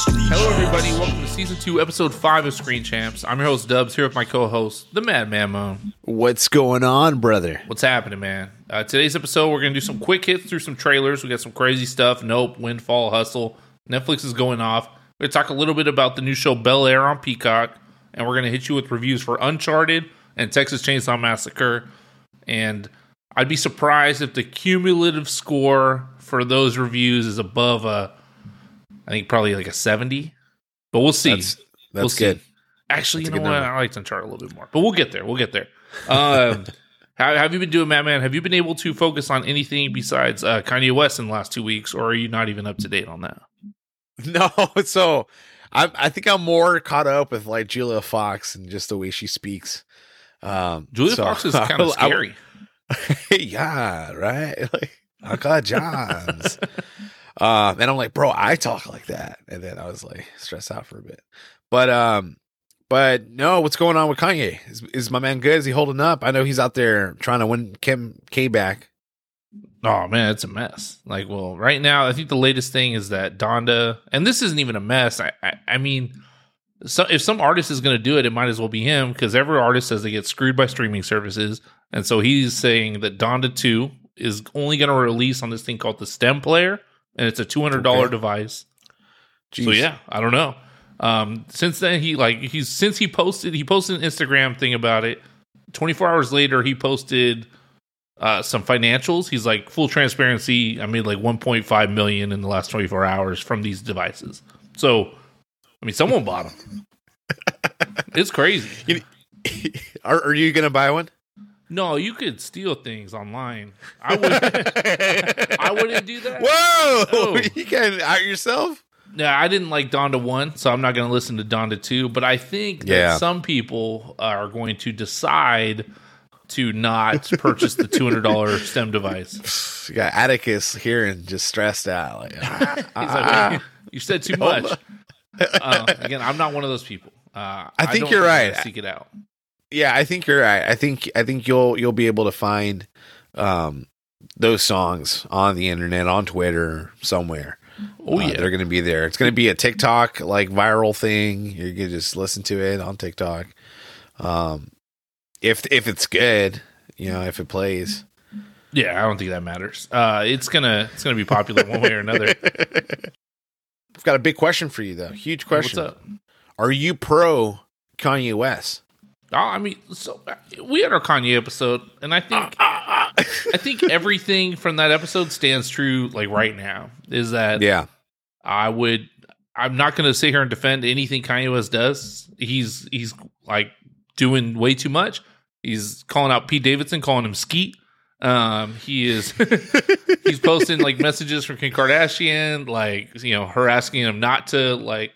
Hello, everybody. Welcome to season two, episode five of Screen Champs. I'm your host Dubs here with my co-host, the Madman Moan. What's going on, brother? What's happening, man? Uh, today's episode, we're gonna do some quick hits through some trailers. We got some crazy stuff. Nope, Windfall, Hustle. Netflix is going off. We're gonna talk a little bit about the new show Bel Air on Peacock, and we're gonna hit you with reviews for Uncharted and Texas Chainsaw Massacre. And I'd be surprised if the cumulative score for those reviews is above a, I think probably like a seventy, but we'll see. That's, that's We'll see. good. Actually, That's you know what? number. I like Uncharted a little bit more, but we'll get there. We'll get there. Um, how have you been doing, Madman? Have you been able to focus on anything besides uh, Kanye West in the last two weeks, or are you not even up to date on that? No, so I I think I'm more caught up with like Julia Fox and just the way she speaks. Um, Julia so Fox is kind of I- I- scary. yeah, right. Like Uncle John's. Um, and I'm like, bro, I talk like that, and then I was like stressed out for a bit. But um, but no, what's going on with Kanye? Is, is my man good? Is he holding up? I know he's out there trying to win Kim K back. Oh man, it's a mess. Like, well, right now, I think the latest thing is that Donda, and this isn't even a mess. I, I, I mean, so if some artist is going to do it, it might as well be him because every artist says they get screwed by streaming services, and so he's saying that Donda Two is only going to release on this thing called the Stem Player, and it's a two hundred dollar Okay. device. So yeah, I don't know. Um, since then, he like he's since he posted he posted an Instagram thing about it. Twenty four hours later, he posted uh, some financials. He's like full transparency. I made like one point five million in the last twenty four hours from these devices. So, I mean, someone bought them. it's crazy. are, are you gonna buy one? No, you could steal things online. I would. I wouldn't do that. Whoa! You can't out yourself? No, I didn't like Donda 1, so I'm not going to listen to Donda 2, but I think that Yeah. some people are going to decide to not purchase the $200 STEM device. You got Atticus here and just stressed out. Like, ah, He's ah, like, you said too much. Uh, again, I'm not one of those people. Uh, I think don't you're right. Seek it out. Yeah, I think you're right. I think I think you'll you'll be able to find um those songs on the internet, on Twitter, somewhere. Oh, Uh, yeah. they're gonna be there. It's gonna be a TikTok like viral thing. You're gonna just listen to it on TikTok. Um, if if it's good, you know, if it plays. yeah, I don't think that matters. Uh, it's gonna it's gonna be popular one way or another. I've got a big question for you though. Huge question. What's up? Are you pro Kanye West? Oh, I mean, so uh, we had our Kanye episode, and I think I think everything from that episode stands true. Like right now, is that Yeah. I would. I'm not going to sit here and defend anything Kanye West does. He's he's like doing way too much. He's calling out Pete Davidson, calling him Skete. Um, he is he's posting like messages from Kim Kardashian, like you know, her asking him not to like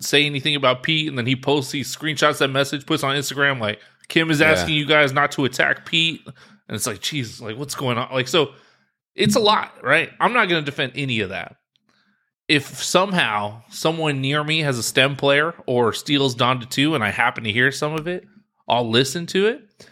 say anything about Pete, and then he posts these screenshots that message, puts on Instagram like Kim is Yeah. asking you guys not to attack Pete, and it's like, Jesus, like what's going on? Like so, it's a lot, right? I'm not going to defend any of that. If somehow someone near me has a STEM player or steals Donda 2 and I happen to hear some of it, I'll listen to it.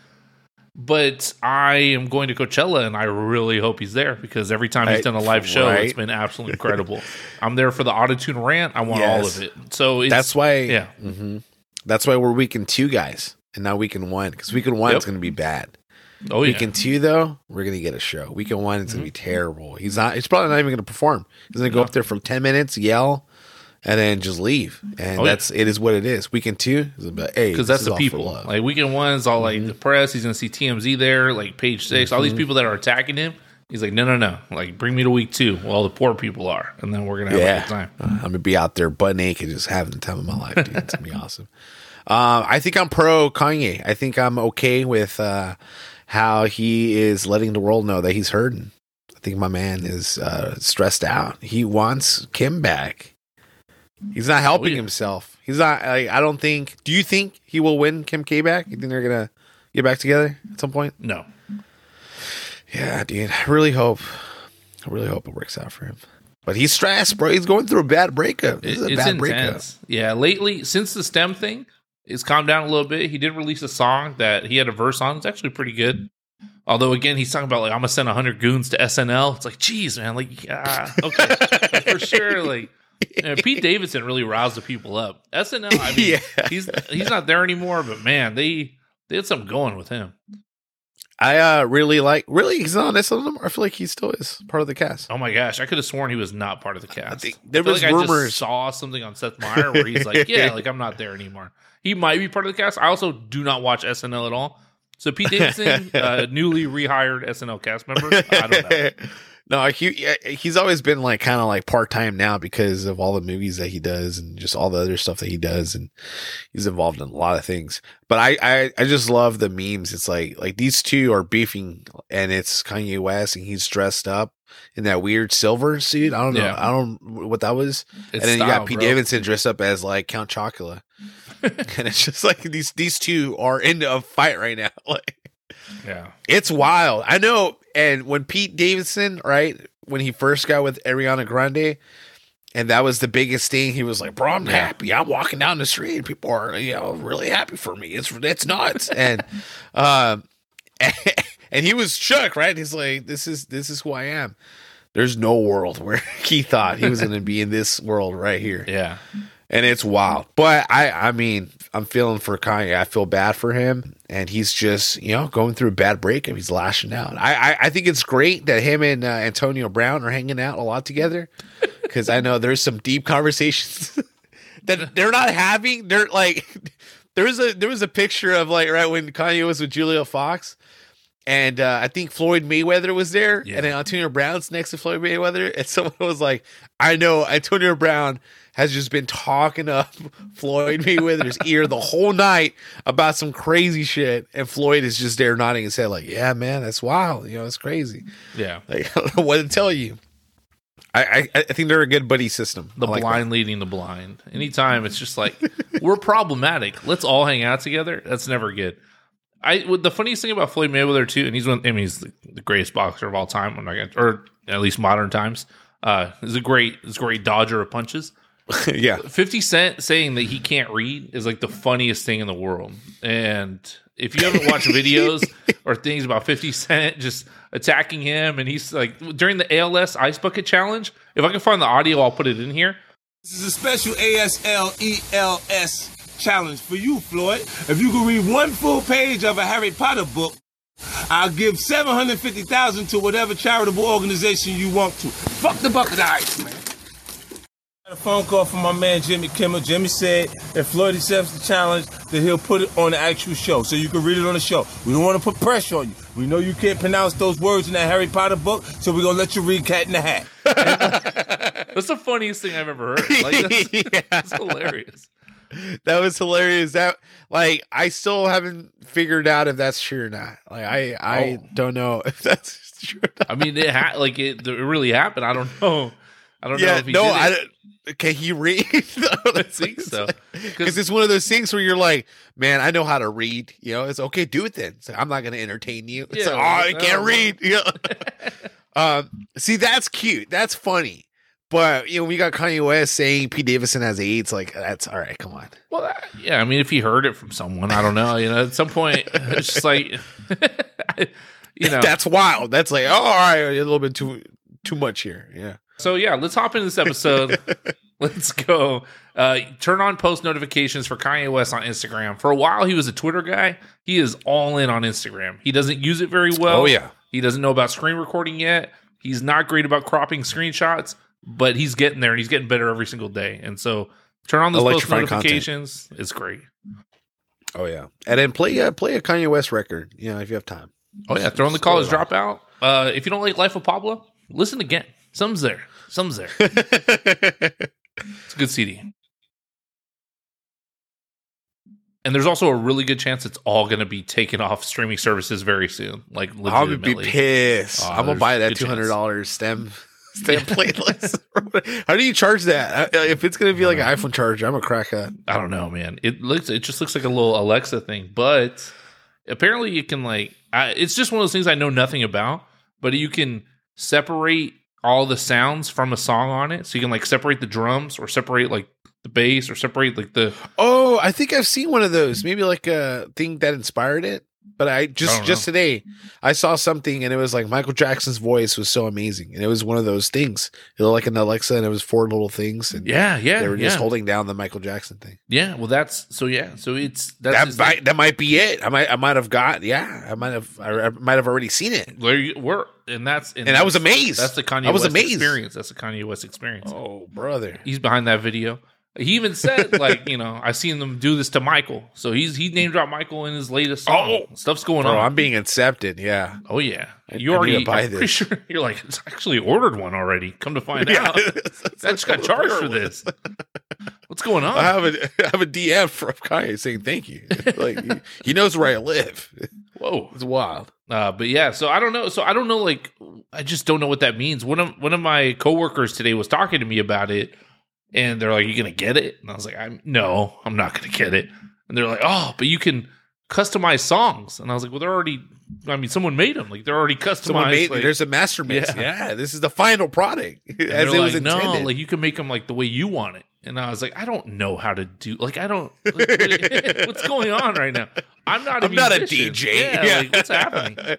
But I am going to Coachella and I really hope he's there because every time he's done a live show, right. it's been absolutely incredible. I'm there for the autotune rant. I want all of it. So it's, That's why. yeah. hmm That's why we're weekend two guys and now not weekend one because weekend one Yep. is going to be bad. oh yeah, Weekend two though, we're going to get a show. Weekend one is going to be terrible. He's not. He's probably not even going to perform. He's going to go up there for ten minutes, yell, and then just leave. And Oh, yeah. that's it. Is what it is. Weekend two is about hey because that's the people. Like weekend one's all Mm-hmm. like the press. He's gonna see TMZ there, like page 6 All these people that are attacking him. He's like, no, no, no. Like bring me to week two. Well, the poor people are, and then we're gonna have a good time. Uh, I'm gonna be out there butt naked, just having the time of my life, dude. It's gonna be awesome. Um, I think I'm pro Kanye. I think I'm okay with uh, how he is letting the world know that he's hurting. I think my man is uh, stressed out. He wants Kim back. He's not helping Oh, yeah. himself. He's not. Like, I don't think. Do you think he will win Kim K back? You think they're gonna get back together at some point? No, Yeah, dude. I really hope. I really hope it works out for him. But he's stressed, bro. He's going through a bad breakup. This It- is a it's bad breakup. intense. Yeah, lately since the STEM thing, it's calmed down a little bit. He did release a song that he had a verse on. It's actually pretty good. Although again, he's talking about like I'm gonna send hundred goons to SNL. It's like, geez, man, like yeah, okay, for sure. Like And Pete Davidson really roused the people up. SNL, I mean, Yeah. he's he's not there anymore, but man, they they had something going with him. I uh really like really he's not on SNL. I feel like he still is part of the cast. Oh my gosh, I could have sworn he was not part of the cast. think there feel was like I rumors. just saw something on Seth Meyer where he's like, "Yeah, like I'm not there anymore." He might be part of the cast. I also do not watch SNL at all. So Pete Davidson, uh, newly rehired SNL cast member. I don't know. No, he he's always been like kind of like part time now because of all the movies that he does and just all the other stuff that he does, and he's involved in a lot of things. But I I, I just love the memes. It's like like these two are beefing, and it's Kanye West, and he's dressed up in that weird silver suit. I don't know. Yeah. I don't know what that was. It's and then you got Pete bro. Davidson dressed up as like Count Chocula. and it's just like these these two are into a fight right now. Like Yeah, it's wild. I know. And when Pete Davidson, right, when he first got with Ariana Grande, and that was the biggest thing, he was like, "Bro, I'm happy. I'm walking down the street, and people are, you know, really happy for me. It's it's nuts." and um, and he was shook, right? He's like, "This is this is who I am." There's no world where he thought he was going to be in this world right here yeah, and it's wild. But I, I mean, I'm feeling for Kanye. I feel bad for him, and he's just, you know, going through a bad breakup. He's lashing out. I, I, I think it's great that him and uh, Antonio Brown are hanging out a lot together, because I know there's some deep conversations that they're not having. They're like, there was a there was a picture of like right when Kanye was with Julia Fox. And uh, I think Floyd Mayweather was there, Yeah. and then Antonio Brown's next to Floyd Mayweather, and someone was like, "I know Antonio Brown has just been talking up Floyd Mayweather's ear the whole night about some crazy shit, and Floyd is just there nodding his head like, "Yeah, man, that's wild. You know, it's crazy. yeah. Like, I don't know what to tell you." I I, I think they're a good buddy system. The like blind leading the blind. Anytime it's just like we're problematic. Let's all hang out together. That's never good. I what the funniest thing about Floyd Mayweather too, and he's one. I mean, he's the, the greatest boxer of all time. I'm not gonna, or at least modern times. Uh, he's a great, he's a great dodger of punches. yeah, Fifty Cent saying that he can't read is like the funniest thing in the world. And if you haven't watched videos or things about Fifty Cent just attacking him, and he's like during the ALS Ice Bucket Challenge. If I can find the audio, I'll put it in here. This is a special ASL ELS E challenge for you, Floyd. If you can read one full page of a Harry Potter book, I'll give 750000 to whatever charitable organization you want to. Fuck the bucket of ice, man. Got a phone call from my man Jimmy Kimmel. Jimmy said if Floyd accepts the challenge, that he'll put it on the actual show so you can read it on the show. We don't want to put pressure on you. We know you can't pronounce those words in that Harry Potter book, so we're gonna let you read Cat in the Hat. That's the funniest thing I've ever heard. Like that's, Yeah. that's hilarious. That was hilarious. That like I still haven't figured out if that's true or not. Like I I Oh. don't know if that's true. I mean, it ha- like it, it really happened. I don't know. I don't know Yeah, if he no, I don't. Can he read? I think so. Because it's one of those things where you're like, man, I know how to read. You know, it's okay. Do it then. So I'm not going to entertain you. It's Yeah, like, oh, I can't oh, read. Know? um, see, that's cute. That's funny. But you know, we got Kanye West saying Pete Davidson has AIDS. Like, that's all right. Come on. Well, that- yeah. I mean, if he heard it from someone, I don't know. You know, at some point, it's just like, you know. That's wild. That's like, oh, all right, a little bit too too much here. Yeah. So yeah, let's hop into this episode. let's go. Uh, turn on post notifications for Kanye West on Instagram. For a while, he was a Twitter guy. He is all in on Instagram. He doesn't use it very well. Oh, yeah. He doesn't know about screen recording yet. He's not great about cropping screenshots, but he's getting there and he's getting better every single day. And so turn on those post Electrifying content. notifications. It's great. Oh yeah. And then play uh, play a Kanye West record. You know, if you have time. Oh yeah, throw in the college dropout. Uh, if you don't like Life of Pablo, listen again. Some's there. Some's there. It's a good CD. And there's also a really good chance it's all going to be taken off streaming services very soon. Like I'm gonna be pissed. Oh, I'm gonna buy that two chance. dollars stem stem playlist. How do you charge that? Uh, If it's gonna be like an iPhone charger, I'm a crack that. I don't know, man. It looks. It just looks like a little Alexa thing, but apparently you can like. I, it's just one of those things I know nothing about, but you can separate all the sounds from a song on it. So you can like separate the drums or separate like the bass or separate like the Oh, I think I've seen one of those. Maybe like a thing that inspired it. But I I just don't just today I saw something and it was like Michael Jackson's voice was so amazing and it was one of those things. It looked like an Alexa and it was four little things and Yeah, yeah, they were yeah. just holding down the Michael Jackson thing. yeah. Well, that's so. Yeah, so it's that's that might, that might be it. I might I might have got yeah. I might have I, I might have already seen it. There you we're and that's And I was amazed. That's the Kanye I was West amazed. experience. That's the Kanye West experience. Oh, brother. He's behind that video. He even said, like, you know, I've seen them do this to Michael. So he's he name dropped Michael in his latest song. Oh. Stuff's going Bro, on. I'm being incepted. Yeah. oh yeah, I- you I already. buy I'm pretty this. sure you're like it's actually ordered one already. Come to find Yeah. out, I just got charged for this. What's going on? I have a I have a DM from Kanye saying thank you. Like he, he knows where I live. Whoa. It's wild. Uh, but yeah, so I don't know. So I don't know. Like, I just don't know what that means. One of one of my coworkers today was talking to me about it, and they're like, "You gonna get it?" And I was like, "I'm no, I'm not gonna get it." And they're like, "Oh, but you can customize songs." And I was like, "Well, they're already. I mean, someone made them. Like, they're already customized. Made like, there's a master mix. Yeah. Yeah. this is the final product as it was intended. No, like you can make them like the way you want it. And I was like, I don't know how to do. Like, I don't. Like, what's going on right now? I'm not. A I'm not a. DJ. Yeah, like what's happening?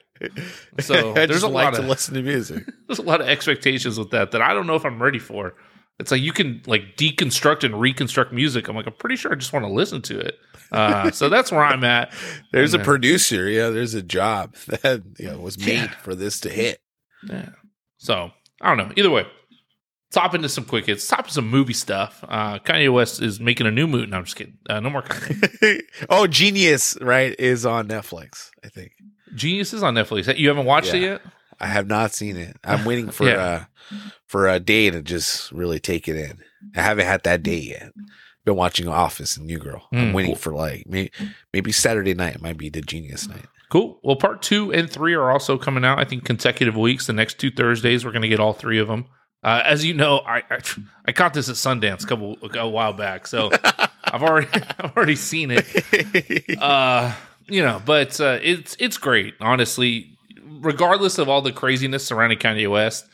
So I there's a like lot to of listen to music. there's a lot of expectations with that that I don't know if I'm ready for. It's like you can like deconstruct and reconstruct music. I'm like, I'm pretty sure I just want to listen to it. Uh, so that's where I'm at. There's a And, uh, producer. Yeah, there's a job that you know, was made Yeah. for this to hit. Yeah. So I don't know. Either way, hop into some quick hits. Into some movie stuff. Uh, Kanye West is making a new movie. No, I'm just kidding. Uh, no more Kanye. oh, Genius, right, is on Netflix, I think. Genius is on Netflix. You haven't watched it yet? I have not seen it. I'm waiting for Yeah. uh for a day to just really take it in. I haven't had that day yet. Been watching Office and New Girl. I'm Mm, waiting cool. for like maybe, maybe Saturday night might be the genius night. Cool. Well, part two and three are also coming out. I think consecutive weeks. The next two Thursdays, we're going to get all three of them. Uh, as you know, I, I I caught this at Sundance a couple a while back, so I've already I've already seen it. Uh, you know, but uh, it's it's great. Honestly, regardless of all the craziness surrounding Kanye West,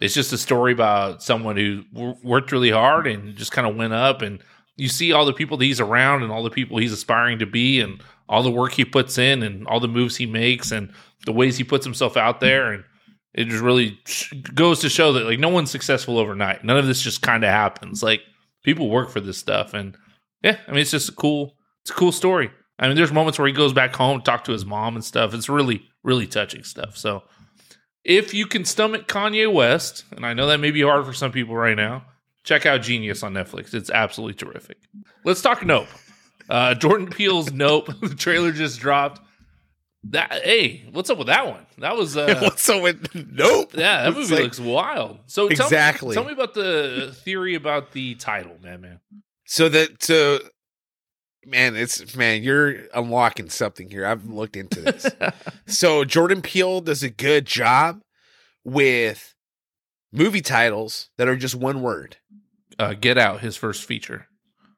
it's just a story about someone who worked really hard and just kind of went up. And you see all the people that he's around and all the people he's aspiring to be, and all the work he puts in, and all the moves he makes, and the ways he puts himself out there. And it just really goes to show that like no one's successful overnight. None of this just kind of happens. Like people work for this stuff, and yeah, I mean it's just a cool, it's a cool story. I mean, there's moments where he goes back home, talk to his mom and stuff. It's really, really touching stuff. So, if you can stomach Kanye West, and I know that may be hard for some people right now, check out Genius on Netflix. It's absolutely terrific. Let's talk Nope. Uh, Jordan Peele's Nope. the trailer just dropped. That hey, what's up with that one? That was uh, What's up with nope? yeah, that movie like- looks wild. So tell me- Exactly. tell me about the theory about the title, man, man. So that so man, it's man, you're unlocking something here. I've looked into this. so Jordan Peele does a good job with movie titles that are just one word. Uh, Get Out, his first feature.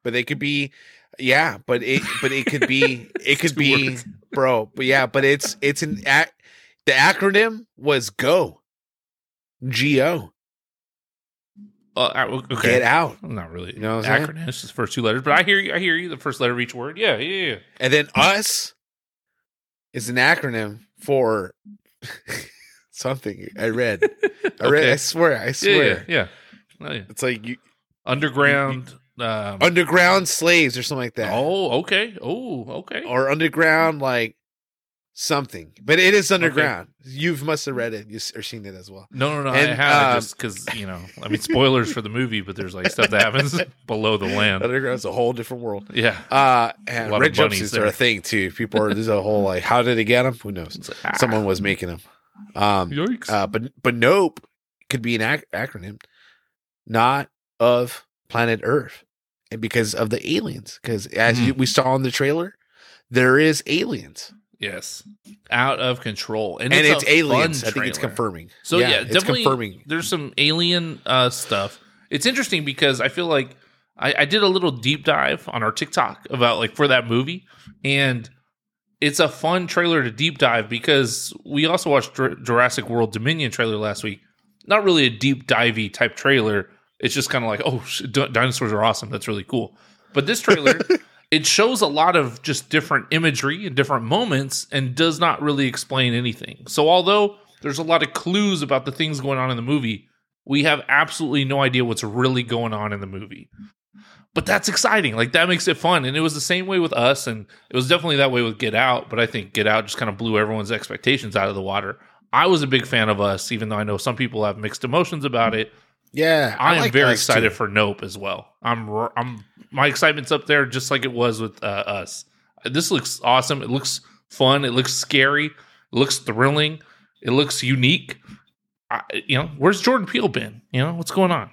But they could be yeah, but it but it could be it could be words. bro, but yeah, but it's it's an ac- the acronym was go. G O. Uh, okay. Get out. Not really. You know what I'm acronym. It's the first two letters, but I hear you. I hear you. The first letter of each word. Yeah, yeah, yeah. And then us is an acronym for something I read. I read. Okay. I swear. I swear. yeah, yeah. Oh, yeah. It's like you, Underground. Um, underground slaves or something like that, oh, okay. Oh, okay. or underground like something. But it is underground. You've must have read it you or seen it as well. No, no, no. I have um, just because you know. I mean, spoilers for the movie, but there's like stuff that happens below the land. Underground's a whole different world. Yeah. Uh, and red jumpsuits there. are a thing too. People are there's a whole like, how did they get them? Who knows? Like, ah, Someone was making them. Um, Yikes. Uh, but but nope could be an ac- acronym, not of planet Earth, and because of the aliens. Because as Hmm. you, we saw in the trailer, there is aliens, yes. Out of control, and, and it's, a aliens. I think it's confirming. So yeah, it's definitely. confirming. There's some alien uh, stuff. It's interesting because I feel like I, I did a little deep dive on our TikTok about like for that movie, and it's a fun trailer to deep dive because we also watched Jur- Jurassic World Dominion trailer last week. Not really a deep divey type trailer. It's just kind of like, oh, dinosaurs are awesome. That's really cool. But this trailer, it shows a lot of just different imagery and different moments and does not really explain anything. So although there's a lot of clues about the things going on in the movie, we have absolutely no idea what's really going on in the movie. But that's exciting. Like that makes it fun. And it was the same way with us and it was definitely that way with Get Out, but I think Get Out just kind of blew everyone's expectations out of the water. I was a big fan of us even though I know some people have mixed emotions about it. Yeah, I, am like very excited too. for Nope as well. I'm I'm my excitement's up there just like it was with uh, us. This looks awesome. It looks fun. It looks scary. It looks thrilling. It looks unique. I, you know, where's Jordan Peele been? You know, what's going on?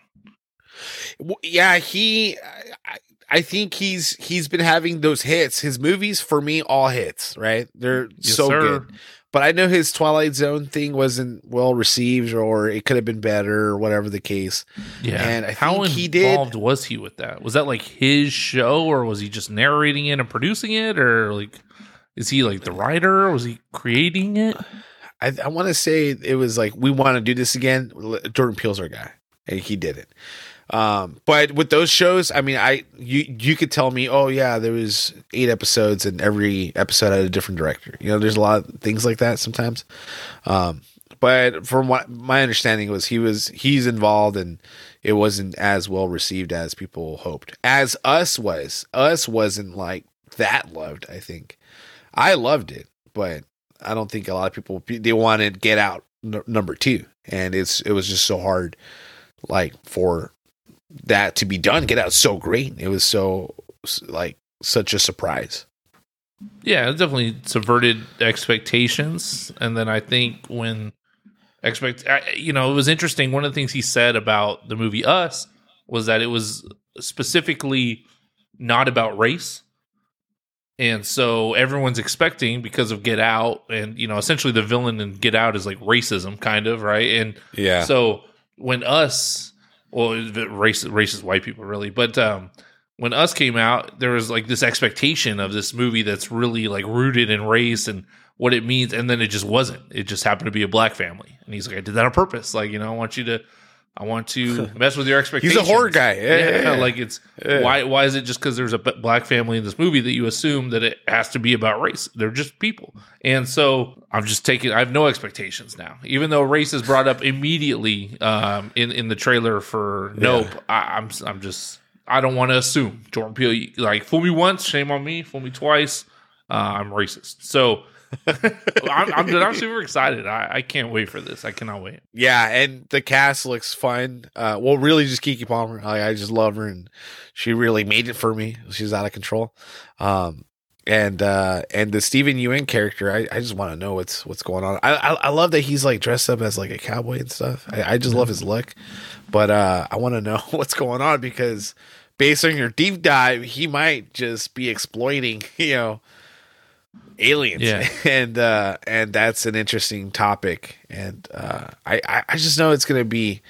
Yeah, he. I, I think he's he's been having those hits. His movies for me all hits. Right, they're Yes, so sir. good. But I know his Twilight Zone thing wasn't well received, or it could have been better, or whatever the case. Yeah. And I How think he did- involved was he with that? Was that like his show, or was he just narrating it and producing it, or like is he like the writer? Or Was he creating it? I, I want to say it was like we want to do this again. Jordan Peele's our guy, and he did it. Um, but with those shows, I mean, I you you could tell me, oh yeah, there was eight episodes, and every episode had a different director. You know, there's a lot of things like that sometimes. Um, but from what my understanding was, he was he's involved, and it wasn't as well received as people hoped. As us was, us wasn't like that loved. I think I loved it, but I don't think a lot of people they wanted Get Out n- number two, and it's it was just so hard, like for that to be done. Get Out so great. It was so like such a surprise. Yeah, it definitely subverted expectations. And then I think when expect, I- you know, it was interesting. One of the things he said about the movie Us was that it was specifically not about race. And so everyone's expecting because of Get Out, and you know, essentially the villain in Get Out is like racism, kind of, right? And Yeah. so when us, well, racist, racist white people, really, but um, when us came out, there was like this expectation of this movie that's really like rooted in race and what it means, and then it just wasn't. It just happened to be a black family, and he's like, I did that on purpose. Like, you know, I want you to, I want to mess with your expectations. He's a horror guy. Yeah, yeah, yeah. like it's why why is it just because there's a black family in this movie that you assume that it has to be about race? They're just people, and so I'm just taking. I have no expectations now, even though race is brought up immediately um, in in the trailer for Nope. I, I'm I'm just I don't want to assume Jordan Peele like fool me once, shame on me. Fool me twice, uh, I'm racist. So. I'm, I'm, I'm super excited. I, I can't wait for this. I cannot wait. Yeah, and the cast looks fun. Uh, well, really, just Keke Palmer. I, I just love her, and she really made it for me. She's out of control. Um, and uh, and the Steven Yeun character, I, I just want to know what's what's going on. I, I I love that he's like dressed up as like a cowboy and stuff. I, I just love his look, but uh, I want to know what's going on because based on your deep dive, he might just be exploiting, you know, aliens. Yeah. and uh and that's an interesting topic. And uh I, I just know it's gonna be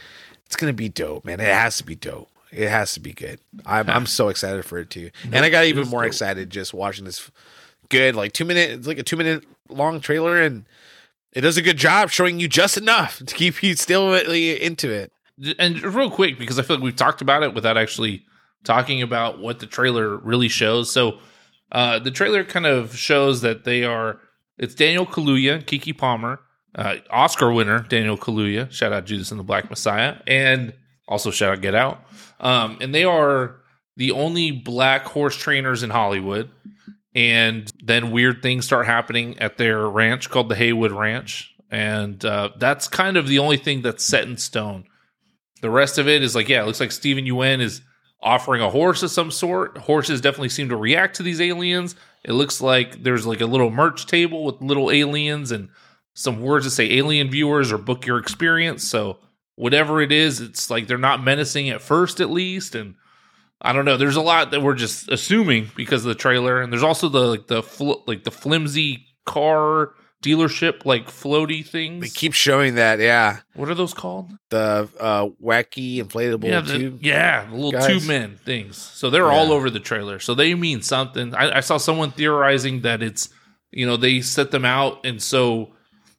it's gonna be dope man. It has to be dope. It has to be good. I'm i'm so excited for it too. And i got even more excited just watching this good like two minute it's like a two minute long trailer and it does a good job showing you just enough to keep you still into it. And real quick because I feel like we've talked about it without actually talking about what the trailer really shows. So uh, the trailer kind of shows that they are. It's Daniel Kaluuya, Keke Palmer, uh, Oscar winner Daniel Kaluuya. Shout out Judas and the Black Messiah, and also shout out Get Out. Um, and they are the only black horse trainers in Hollywood. And then weird things start happening at their ranch called the Haywood Ranch. And uh, that's kind of the only thing that's set in stone. The rest of it is like, yeah, it looks like Steven Yeun is offering a horse of some sort. Horses definitely seem to react to these aliens. It looks like there's like a little merch table with little aliens and some words that say alien viewers or book your experience. So whatever it is, it's like they're not menacing at first, at least. And I don't know. There's a lot that we're just assuming because of the trailer, and there's also the like the fl- like the flimsy car dealership like floaty things. they keep showing that yeah what are those called? the uh wacky inflatable yeah, the, tube yeah, the little guys. tube men things. So they're all over the trailer. So they mean something. I, I saw someone theorizing that it's you know they set them out, and so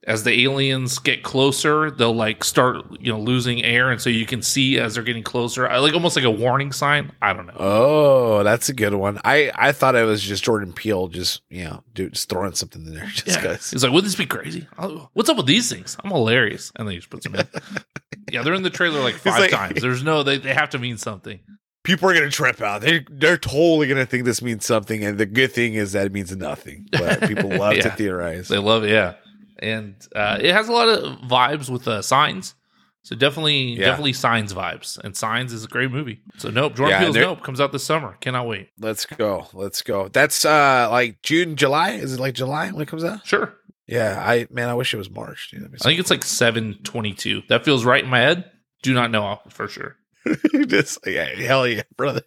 as the aliens get closer, they'll like start you know losing air, and so you can see as they're getting closer, I like almost like a warning sign. I don't know. Oh, that's a good one. I I thought it was just Jordan Peele, just you know, dude, just throwing something in there, just Yeah. because. He's like, would this be crazy? Oh, What's up with these things? I'm hilarious. And then he just puts them in. yeah, they're in the trailer like five like- times. There's no, they, they have to mean something. People are gonna trip out. They they're totally gonna think this means something, and the good thing is that it means nothing. But people love to theorize. They love it, yeah. And uh, it has a lot of vibes with uh, signs. So definitely, Yeah. definitely signs vibes. And signs is a great movie. So nope, Jordan Yeah, Peele's Nope comes out this summer. Cannot wait. Let's go. Let's go. That's uh like June, July. Is it like July when it comes out? Sure. Yeah. I man, I wish it was March. Dude. I think it's like seven twenty two. That feels right in my head. Do not know for sure. Just yeah, hell yeah, brother.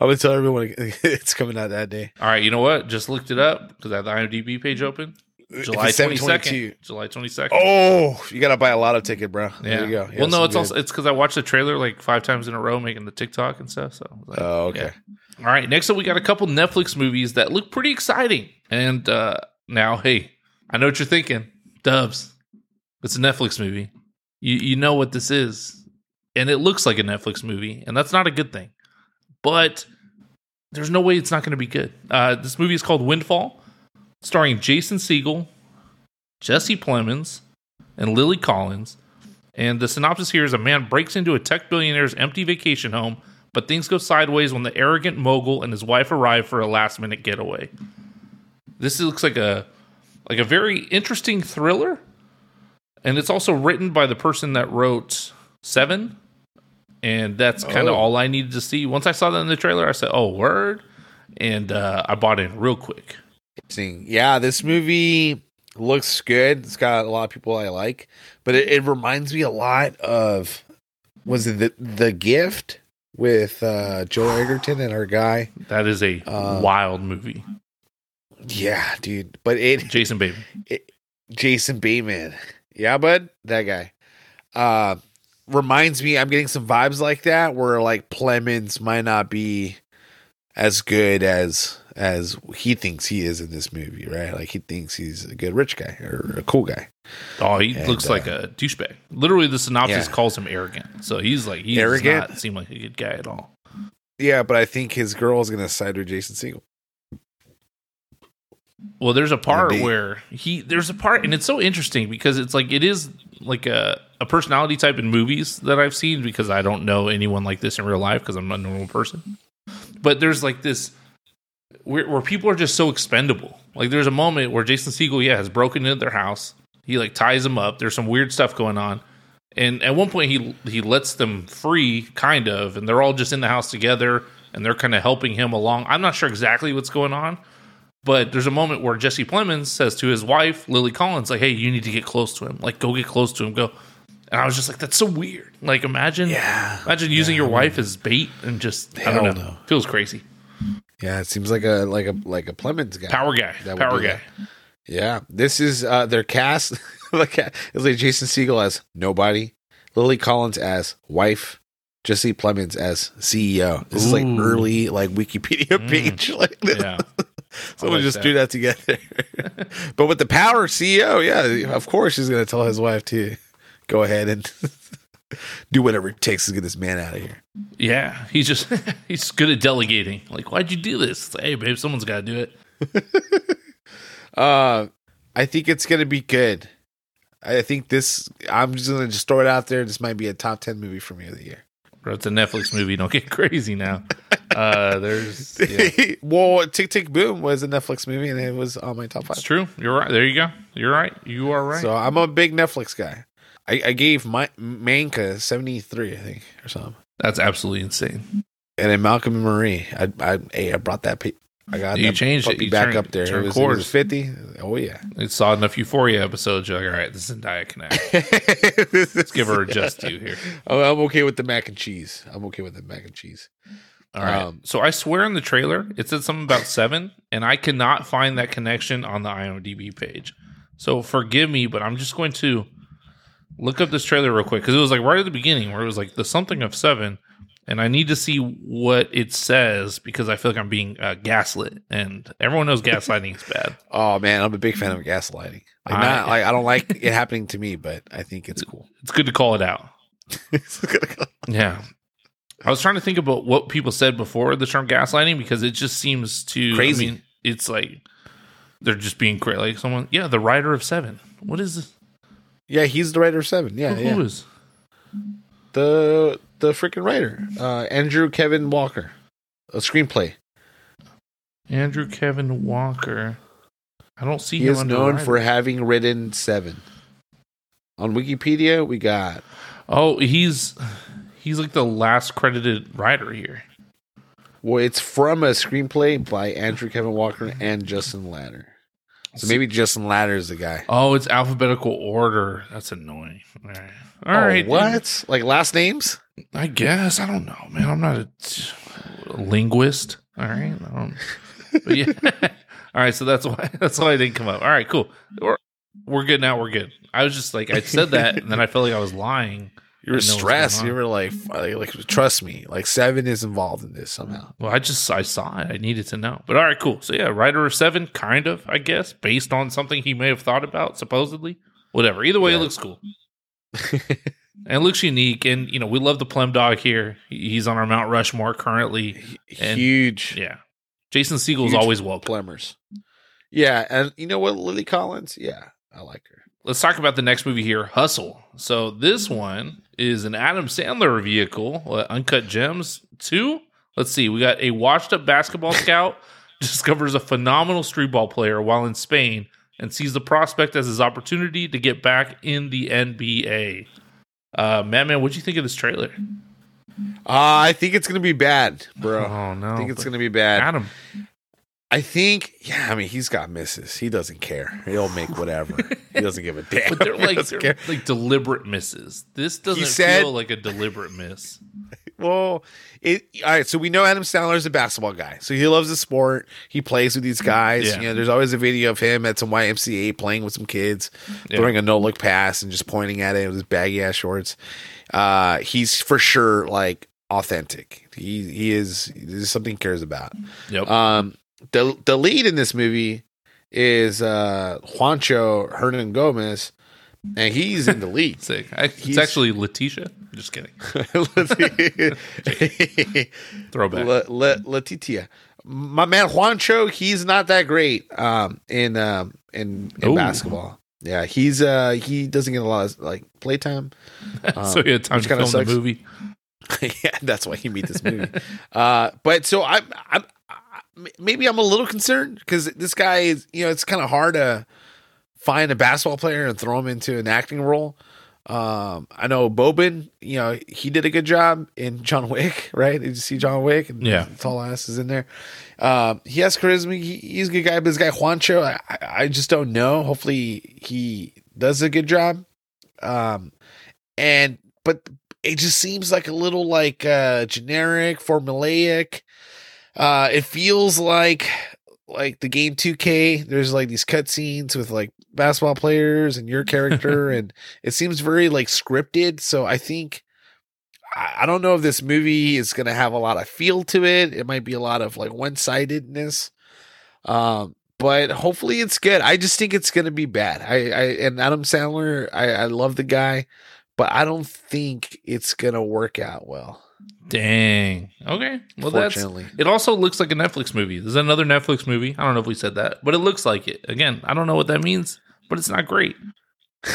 I'm gonna tell everyone it's coming out that day. All right, you know what? Just looked it up because I have the IMDb page open. July If it's twenty 7/22. second. July twenty second. Oh, you gotta buy a lot of ticket, bro. Yeah. There you go. Yeah, well, no, it's good- also it's because I watched the trailer like five times in a row, making the TikTok and stuff. So, like, Oh, okay. all right. Next up, we got a couple Netflix movies that look pretty exciting. And uh now, hey, I know what you're thinking, Dubs. It's a Netflix movie. You you know what this is, and it looks like a Netflix movie, and that's not a good thing. But there's no way it's not going to be good. Uh, this movie is called Windfall, starring Jason Segel, Jesse Plemons, and Lily Collins. And the synopsis here is a man breaks into a tech billionaire's empty vacation home, but things go sideways when the arrogant mogul and his wife arrive for a last minute getaway. This looks like a like a very interesting thriller. And it's also written by the person that wrote Seven. And that's kind of Oh. all I needed to see. Once I saw that in the trailer, I said, Oh, word. And uh, I bought in real quick. Interesting. Yeah, this movie looks good. It's got a lot of people I like, but it, it reminds me a lot of was it the the gift with uh Joe Edgerton and our guy? That is a Uh, wild movie. Yeah, dude. But it Jason Bateman. Jason Bateman. Yeah, bud, that guy. Uh reminds me I'm getting some vibes like that where like Plemons might not be as good as as he thinks he is in this movie, right? Like he thinks he's a good rich guy or a cool guy. Oh, he And, looks uh, like a douchebag. Literally, the synopsis Yeah. calls him arrogant. So he's like, he Arrogant? does not seem like a good guy at all. Yeah, but I think his girl is gonna side with Jason Segel. Well, there's a part Indeed. where he there's a part, and it's so interesting because it's like it is like a a personality type in movies that I've seen because I don't know anyone like this in real life because I'm a normal person. But there's like this where, where people are just so expendable. Like there's a moment where Jason Segel, yeah, has broken into their house. He like ties them up. There's some weird stuff going on. And at one point he he lets them free, kind of, and they're all just in the house together and they're kind of helping him along. I'm not sure exactly what's going on, but there's a moment where Jesse Plemons says to his wife, Lily Collins, like, hey, you need to get close to him. Like, go get close to him. Go. And I was just like, that's so weird. Like, imagine Yeah. imagine using your wife as bait and just I don't know. no. Feels crazy. Yeah, it seems like a like a like a Plemons guy. Power guy. That Power guy. that. Yeah, this is uh their cast. like it's like Jason Segel as nobody, Lily Collins as wife, Jesse Plemons as CEO. This is like early like Wikipedia Mm. page. Like Yeah. someone like just that. do that together. but with the power CEO, yeah, of course he's gonna tell his wife to go ahead and do whatever it takes to get this man out of here. Yeah. He's just he's good at delegating. Like, why'd you do this? Like, hey babe, someone's gotta do it. Uh, I think it's gonna be good. I think this. I'm just gonna just throw it out there. This might be a top ten movie for me of the year. Bro, it's a Netflix movie. Don't get crazy now. Uh there's yeah. well, Tick Tick Boom was a Netflix movie, and it was on my top five. It's true. You're right. There you go. You're right. You are right. So I'm a big Netflix guy. I, I gave my Manka 73, I think, or something. That's absolutely insane. And then Malcolm and Marie, I, I, hey, I brought that. Pe- I got You that changed it. You back turned- up there. It was, it was. 50. Oh yeah. It saw enough Euphoria episodes. You're like, all right, this is Zendaya Connect. Let's Give her a just due here. Oh, I'm okay with the mac and cheese. I'm okay with the mac and cheese. All right. Um, so I swear in the trailer it said something about seven, and I cannot find that connection on the IMDb page. So forgive me, but I'm just going to look up this trailer real quick because it was like right at the beginning where it was like the something of seven, and I need to see what it says because I feel like I'm being uh, gaslit, and everyone knows gaslighting is bad. Oh man, I'm a big fan of gaslighting. Like, I- not, like I don't like it happening to me, but I think it's cool. It's good to call it out. Yeah. I was trying to think about what people said before the term gaslighting because it just seems too Crazy. I mean, it's like they're just being crazy. Like someone, yeah, the writer of Seven. What is this? Yeah, he's the writer of Seven. Yeah, Who yeah. is? the the freaking writer, uh, Andrew Kevin Walker, a screenplay. Andrew Kevin Walker. I don't see He is known for having written Seven. On Wikipedia, we got Oh, he's he's like the last credited writer here. well, it's from a screenplay by Andrew Kevin Walker and Justin Lader. So maybe Justin Lader is the guy. Oh, it's alphabetical order. That's annoying. All right. All oh, right. what? Like last names? I guess I don't know, man. I'm not a, a linguist. All right, don't. But yeah. All right, so that's why that's why I didn't come up. All right, cool. We're, we're good now. We're good. I was just like I said that, and then I felt like I was lying. You were I know what's stressed. You were like, like, like, trust me, like Seven is involved in this somehow. Well, I just I saw it. I needed to know. But all right, cool. So yeah, writer of seven, kind of, I guess, based on something he may have thought about, supposedly. Whatever. Either way, it looks cool. And it looks unique. And you know, we love the Plum Dog here. He's on our Mount Rushmore currently. And- Huge Yeah. Jason Segel's Huge always welcome. plumbers. Yeah, and you know what, Lily Collins? Yeah, I like her. Let's talk about the next movie here, Hustle. So this one is an Adam Sandler vehicle, uh, Uncut Gems 2. Let's see. We got a washed up basketball scout discovers a phenomenal street ball player while in Spain and sees the prospect as his opportunity to get back in the NBA. Uh, Madman, what'd you think of this trailer? Uh, I think it's gonna be bad, bro. Oh no, I think it's gonna be bad. Adam. I think, yeah. I mean, he's got misses. He doesn't care. He'll make whatever. he doesn't give a damn. But they're like they're care. like deliberate misses. This doesn't said- feel like a deliberate miss. Well, it. All right. So we know Adam Sandler is a basketball guy. So he loves the sport. He plays with these guys. Yeah. You know, there's always a video of him at some YMCA playing with some kids, Yeah. throwing a no look pass and just pointing at it with his baggy ass shorts. Uh, he's for sure like authentic. He he is. This is something he cares about. Yep. Um, the the lead in this movie is uh Juancho Hernangomez, and he's in the lead. Sick. I, it's actually Letitia. Just kidding. Throwback. La, La, Letitia. My man Juancho, he's not that great um, in um, in, in Ooh. basketball. Yeah, he's uh he doesn't get a lot of like playtime. so he had time to film the movie. yeah, that's why he made this movie. uh, but so I'm, I'm, maybe I'm a little concerned because this guy is, you know, it's kind of hard to find a basketball player and throw him into an acting role. Um, I know Boban, you know, he did a good job in John Wick, right? Did you see John Wick? And Yeah. tall ass is in there. Um, he has charisma. He, he's a good guy, but this guy Juancho, I, I- just don't know. Hopefully, he does a good job. Um, and but it just seems like a little like uh generic, formulaic. Uh, it feels like like the game 2K. There's like these cutscenes with like basketball players and your character, and it seems very like scripted. So I think I don't know if this movie is going to have a lot of feel to it. It might be a lot of like one sidedness. Um, but hopefully it's good. I just think it's going to be bad. I, I and Adam Sandler, I, I love the guy, but I don't think it's going to work out well. Dang. Okay. Well, that's. It also looks like a Netflix movie. There's another Netflix movie. I don't know if we said that, but it looks like it. Again, I don't know what that means, but it's not great.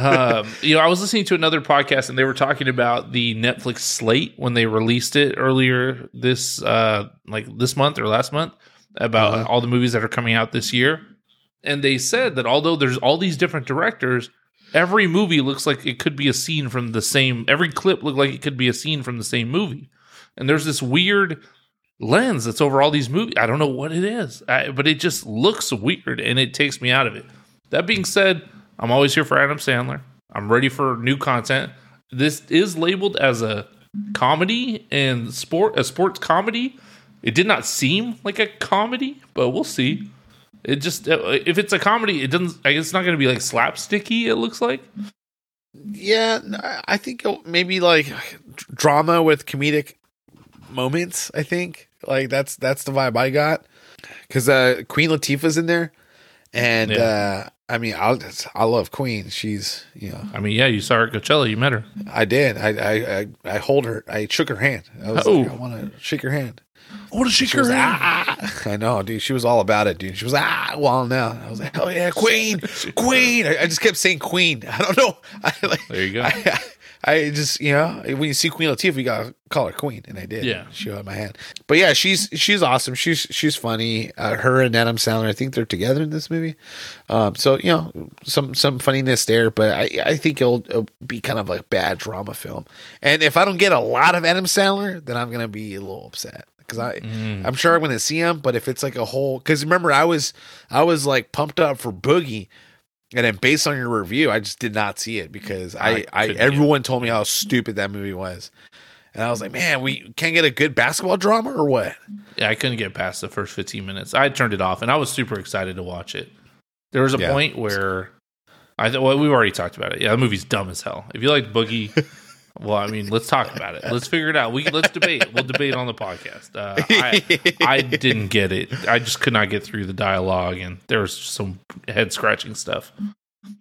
um, you know, I was listening to another podcast and they were talking about the Netflix slate when they released it earlier this, uh, like this month or last month about Uh-huh. all the movies that are coming out this year. And they said that although there's all these different directors, every movie looks like it could be a scene from the same, every clip looked like it could be a scene from the same movie. And there's this weird lens that's over all these movies. I don't know what it is, I, but it just looks weird and it takes me out of it. That being said, I'm always here for Adam Sandler. I'm ready for new content. This is labeled as a comedy and sport, a sports comedy. It did not seem like a comedy, but we'll see. It just if it's a comedy, it doesn't. I guess it's not going to be like slapsticky. It looks like. Yeah, I think maybe like drama with comedic moments. I think like that's that's the vibe I got because uh, Queen Latifah's in there, and Yeah. uh, I mean I I love Queen. She's you know I mean, yeah, you saw her at Coachella. You met her. I did I I I, I hold her. I shook her hand. I was Oh. like I want to shake her hand. What is she? She was ah, I know, dude. She was all about it, dude. She was ah, well now. I was like, hell yeah, Queen, Queen. I, I just kept saying Queen. I don't know. I, like, There you go. I, I just you know when you see Queen Latifah, you gotta call her Queen, and I did. Yeah. she held my hand. But yeah, she's she's awesome. She's she's funny. Uh, her and Adam Sandler, I think they're together in this movie. Um, so you know some some funniness there, but I I think it'll, it'll be kind of like a bad drama film. And if I don't get a lot of Adam Sandler, then I'm gonna be a little upset because I Mm. I'm sure I'm gonna see him. But if it's like a whole, because remember I was I was like pumped up for Boogie. And then based on your review, I just did not see it because I, I I, everyone told me how stupid that movie was. And I was like, man, we can't get a good basketball drama or what? Yeah, I couldn't get past the first 15 minutes. I turned it off, and I was super excited to watch it. There was a Yeah. point where I th- well, we've already talked about it. Yeah, the movie's dumb as hell. If you like Boogie, well, I mean, let's talk about it. Let's figure it out. We let's debate. We'll debate on the podcast. Uh, I, I didn't get it. I just could not get through the dialogue, and there was some head scratching stuff.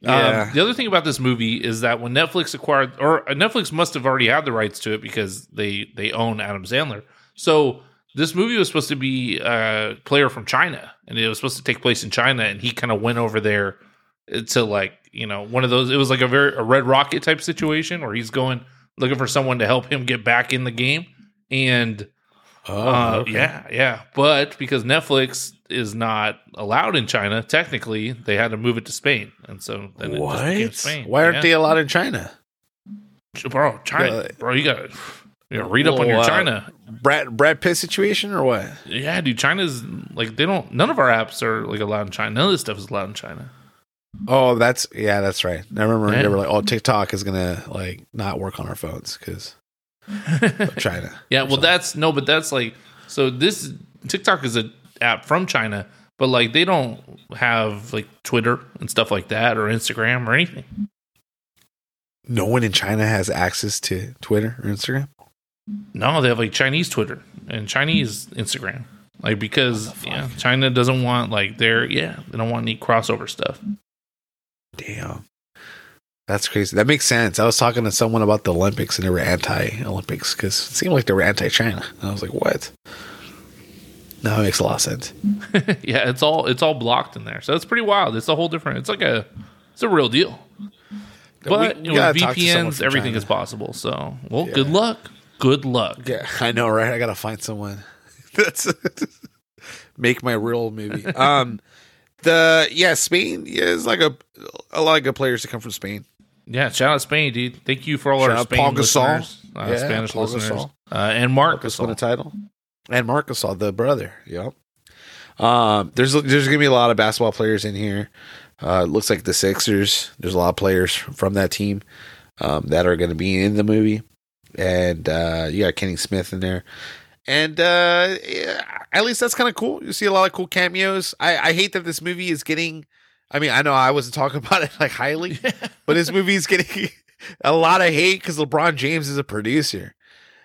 Yeah. Um, the other thing about this movie is that when Netflix acquired, or Netflix must have already had the rights to it because they they own Adam Sandler. So this movie was supposed to be a player from China, and it was supposed to take place in China, and he kind of went over there to like you know one of those. It was like a very a Red Rocket type situation where he's going looking for someone to help him get back in the game, and Oh, uh, okay. yeah, yeah. But because Netflix is not allowed in China, technically, they had to move it to Spain, and so then What? Spain. Why aren't Yeah. they allowed in China? bro? China, Uh, bro. You got to read up on your Well, uh, China. Brad Brad Pitt situation or what? Yeah, dude. China's like they don't. None of our apps are like allowed in China. None of this stuff is allowed in China. Oh, that's yeah, that's right. I remember Yeah. they were like, "Oh, TikTok is gonna like not work on our phones because China." Yeah, well, that's no, but that's like so. This TikTok is an app from China, but like they don't have like Twitter and stuff like that or Instagram or anything. No one in China has access to Twitter or Instagram. No, they have like Chinese Twitter and Chinese Instagram. Like because yeah, China doesn't want like their yeah, they don't want any crossover stuff. Damn, that's crazy. That makes sense. I was talking to someone about the Olympics and they were anti-Olympics because it seemed like they were anti-China. And I was like, "What?" Now it makes a lot of sense. yeah, it's all it's all blocked in there. So it's pretty wild. It's a whole different it's like a it's a real deal. But We- you know, with talk to someone VPNs, everything China. is possible. So well, Yeah. good luck. Good luck. Yeah, I know, right? I gotta find someone. That's make my real movie. Um, the yeah, Spain yeah, is like a a lot of good players to come from Spain. Yeah, shout out Spain, dude. Thank you for all Shout our Spain Paul Gasol. listeners, uh, Yeah, Spanish Paul listeners, Gasol. uh, and Mark Marcus won a title, and Marc Gasol the brother. Yep. Um, there's there's gonna be a lot of basketball players in here. Uh, it looks like the Sixers. There's a lot of players from that team um, that are going to be in the movie, and uh, you got Kenny Smith in there. And uh, yeah, at least that's kind of cool. You see a lot of cool cameos. I, I hate that this movie is getting. I mean, I know I wasn't talking about it like highly, but this movie is getting a lot of hate because LeBron James is a producer.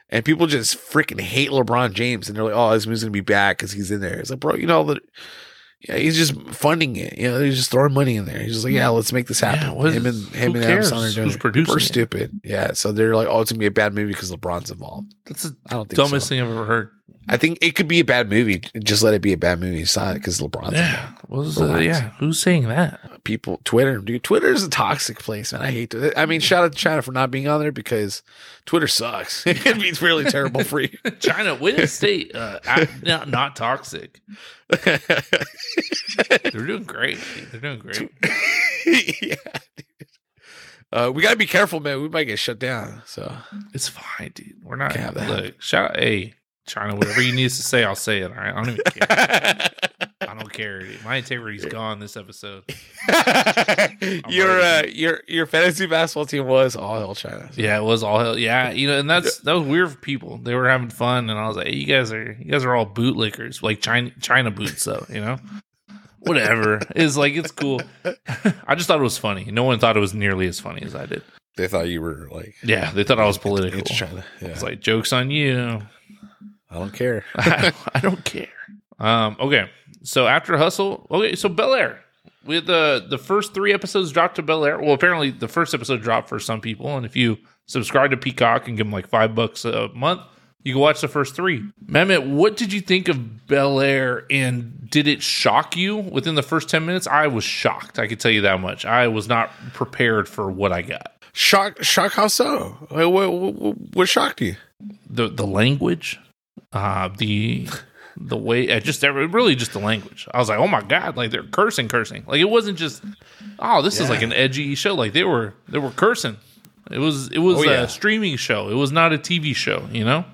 And people just freaking hate LeBron James, and they're like, "Oh, this movie's gonna be bad because he's in there." It's like, bro, you know that, yeah, he's just funding it. You know, he's just throwing money in there. He's just like, "Yeah, let's make this happen." Yeah, what him is- and him and Adam Sandler are doing who's it. producing are it? stupid. Yeah, so they're like, "Oh, it's gonna be a bad movie because LeBron's involved." That's the I don't think dumbest so. thing I've ever heard. I think it could be a bad movie. Just let it be a bad movie. It's not because LeBron's Yeah, what was, uh, yeah. Who's saying that? People, Twitter, dude. Twitter is a toxic place, man. I hate it. I mean, shout out to China for not being on there because Twitter sucks. it can be really terrible for you. China, way to stay uh, not, not toxic. They're doing great. dude. They're doing great. yeah. dude. Uh, we gotta be careful, man. We might get shut down. So It's fine, dude. We're not. Can't have that. Look, shout hey China. Whatever you need to say, I'll say it. All right. I don't even care. I don't care. My integrity's gone this episode. your uh, your your fantasy basketball team was all hell China. So- Yeah, it was all hell. Yeah, you know, and that's that was weird for people. They were having fun, and I was like, hey, "You guys are you guys are all bootlickers, like China China boots, though." You know, whatever. It's like it's cool. I just thought it was funny. No one thought it was nearly as funny as I did. They thought you were like Yeah, they thought I was political. into China. Yeah. It's like jokes on you. I don't care. I, I don't care. Um, okay, so after Hustle, okay, so Bel Air. We had the the first three episodes dropped to Bel Air. Well, apparently the first episode dropped for some people, and if you subscribe to Peacock and give them like five bucks a month, you can watch the first three. Mehmet, what did you think of Bel Air, and did it shock you within the first ten minutes? I was shocked. I can tell you that much. I was not prepared for what I got. Shock, shock. How so? What, what, what shocked you? the the language, uh, the the way, uh, just every- really just the language. I was like, oh my god, like they're cursing, cursing. Like it wasn't just, oh, this is like an edgy show. Like they were they were cursing. It was it was Oh, yeah. a streaming show. It was not a TV show. You know?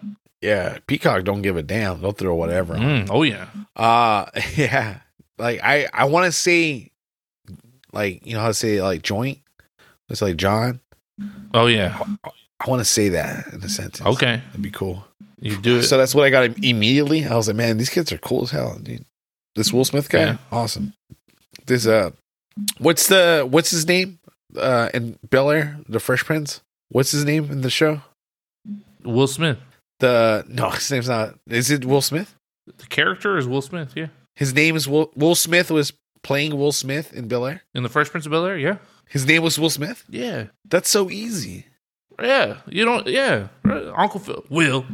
Yeah, Peacock don't give a damn. They'll throw whatever. Mm, oh yeah. Uh yeah. Like I I want to say like you know how to say like joint. It's like John. Oh yeah. I want to say that in a sentence. Okay. that'd be cool. You do it. So that's what I got immediately. I was like, man, these kids are cool as hell, dude. This Will Smith guy, Yeah. awesome. This uh, what's the what's his name? Uh, in Bel Air, the Fresh Prince. What's his name in the show? Will Smith. The no, his name's not. Is it Will Smith? The character is Will Smith. Yeah. His name is Will. Will Smith was playing Will Smith in Bel Air. In the Fresh Prince of Bel Air. Yeah. His name was Will Smith. Yeah. That's so easy. Yeah. You don't. Yeah. Uncle Phil. Will.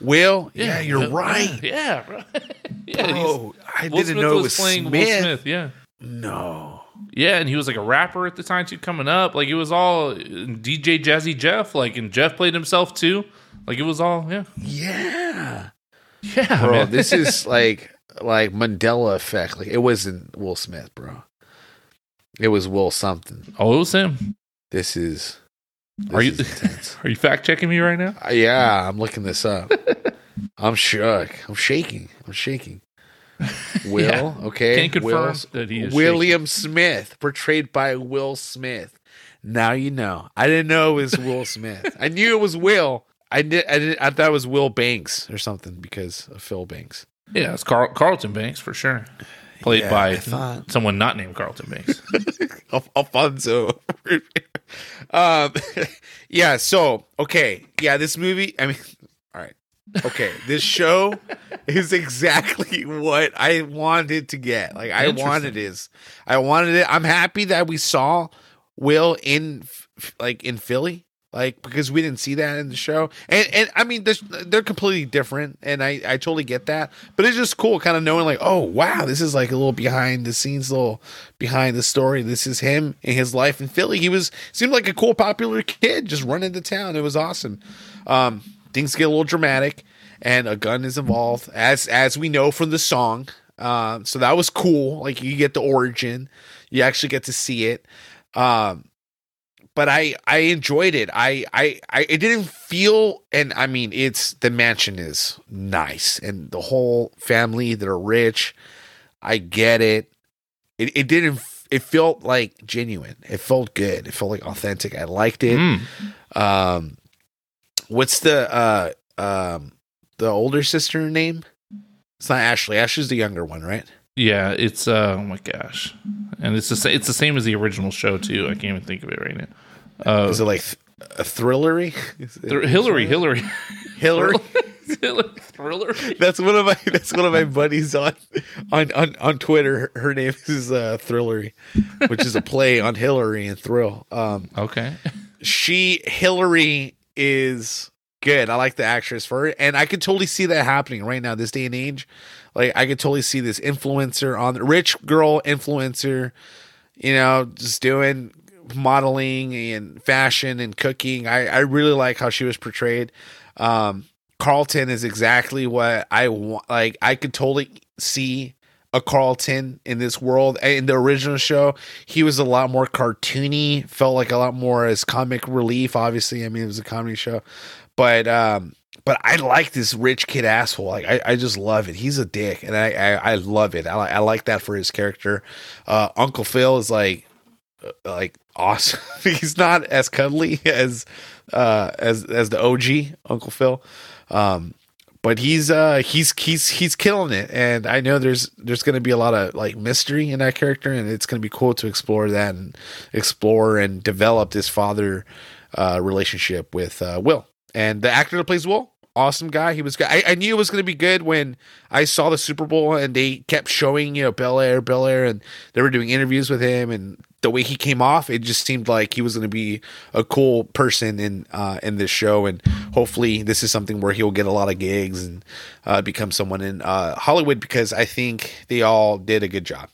Will, yeah, you're Will- right. Yeah. right. yeah. Oh, I Will didn't Smith know it was was playing Will Smith. Smith. Yeah. No, Yeah, and he was like a rapper at the time too, coming up. Like it was all DJ Jazzy Jeff, like and Jeff played himself too. Like it was all yeah, yeah, yeah, bro. man. this is like like Mandela effect. Like it wasn't Will Smith, bro. It was Will something. oh, it was him. This is. This Are you- Are you fact checking me right now? Uh, yeah, I'm looking this up. I'm shook. I'm shaking. I'm shaking. Will, Yeah. okay. Can't confirm Will, that he is William Smith, portrayed by Will Smith. Now you know. I didn't know it was Will Smith. I knew it was Will. I did. I did. I thought it was Will Banks or something because of Phil Banks. Yeah, it's Carl- Carlton Banks for sure. Played Yeah, by someone not named Carlton Banks. Al- Alfonso. um, yeah. So okay. Yeah. This movie. I mean, all right. Okay. This show is exactly what I wanted to get. Like I wanted is. I wanted it. I'm happy that we saw Will in like in Philly. Like because we didn't see that in the show, and and I mean they're, completely different, and I I totally get that, but it's just cool kind of knowing like oh wow this is like a little behind the scenes, little behind the story. This is him in his life in Philly. He was seemed like a cool popular kid just running to town. It was awesome. Um, things get a little dramatic, and a gun is involved as as we know from the song. Um, so that was cool. Like you get the origin, you actually get to see it. Um, but I I enjoyed it. I I I it didn't feel and I mean it's the mansion is nice and the whole family they're rich. I get it. It it didn't it felt like genuine. It felt good. It felt like authentic. I liked it. Mm. Um what's the uh um the older sister name? It's not Ashley. Ashley's the younger one, right? Yeah, it's uh, oh my gosh, and it's the sa- it's the same as the original show too. I can't even think of it right now. Uh, Is it like th- a thrillery? Thr- Hillary, Hillary, Hillary. Hillary, thriller. That's one of my that's one of my buddies on on on, on Twitter. Her name is uh, Thrillery, which is a play on Hillary and Thrill. Um, Okay, she Hillary is good. I like the actress for it, and I could totally see that happening right now, this day and age. Like I could totally see this influencer on the rich girl influencer, you know, just doing modeling and fashion and cooking. I I really like how she was portrayed. Um, Carlton is exactly what I want. Like I could totally see a Carlton in this world. In the original show, he was a lot more cartoony. Felt like a lot more as comic relief. Obviously, I mean it was a comedy show, but um, but I like this rich kid asshole. Like I, I just love it. He's a dick, and I I, I love it. I, I like that for his character. Uh, Uncle Phil is like like awesome. He's not as cuddly as uh as as the OG Uncle Phil. Um but he's uh he's he's he's killing it and I know there's there's going to be a lot of like mystery in that character and it's going to be cool to explore that and explore and develop this father uh, relationship with uh, Will. And the actor that plays Will, awesome guy. He was. I, I knew it was going to be good when I saw the Super Bowl and they kept showing, you know, Bel Air, Bel Air, and they were doing interviews with him. And the way he came off, it just seemed like he was going to be a cool person in uh, in this show. And hopefully, this is something where he'll get a lot of gigs and uh, become someone in uh, Hollywood because I think they all did a good job.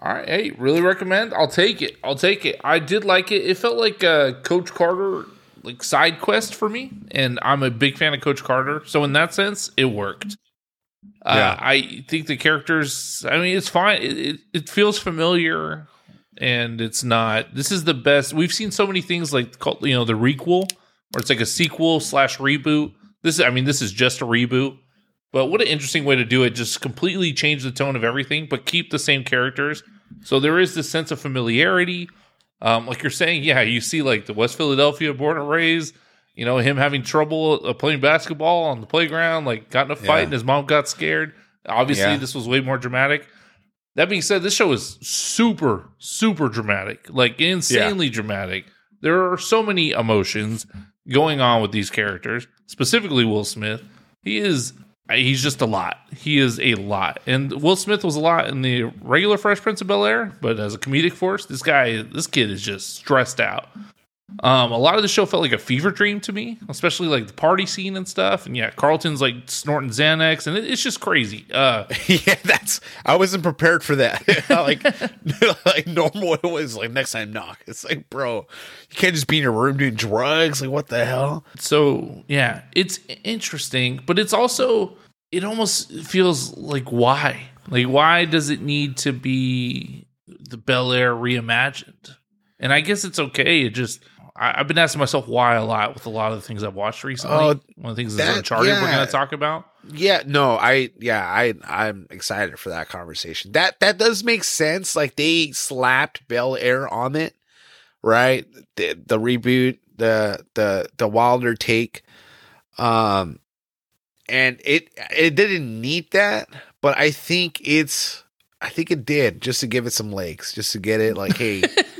All right, hey, really recommend. I'll take it. I'll take it. I did like it. It felt like uh, Coach Carter like side quest for me, and I'm a big fan of Coach Carter. So in that sense, it worked. Uh, I think the characters. I mean, it's fine. It, it, it feels familiar, and it's not. This is the best. We've seen so many things like called you know the requel, or it's like a sequel slash reboot. This is. I mean, this is just a reboot. But what an interesting way to do it. Just completely change the tone of everything, but keep the same characters. So there is this sense of familiarity. Um, like you're saying, yeah, you see like the West Philadelphia born and raised, you know, him having trouble uh, playing basketball on the playground, like got in a fight Yeah. and his mom got scared. Obviously, Yeah. this was way more dramatic. That being said, this show is super, super dramatic, like insanely dramatic. There are so many emotions going on with these characters, specifically Will Smith. He is he's just a lot. He is a lot. And Will Smith was a lot in the regular Fresh Prince of Bel Air, but as a comedic force, this guy, this kid is just stressed out. Um, a lot of the show felt like a fever dream to me, especially like the party scene and stuff. And yeah, Carlton's like snorting Xanax, and it, it's just crazy. Uh, yeah, that's. I wasn't prepared for that. like, like normal, it was like next time knock. It's like, bro, you can't just be in your room doing drugs. Like, what the hell? so yeah, it's interesting, but it's also it almost feels like why, like why does it need to be the Bel Air reimagined? And I guess it's okay. It just I, I've been asking myself why a lot with a lot of the things I've watched recently. Oh, One of the things is that- Uncharted we're going to talk about. Yeah, no, I yeah, I I'm excited for that conversation. That that does make sense. Like they slapped Bel Air on it, right? The the reboot, the the the Wilder take, um, and it it didn't need that, but I think it's I think it did just to give it some legs, just to get it like, hey,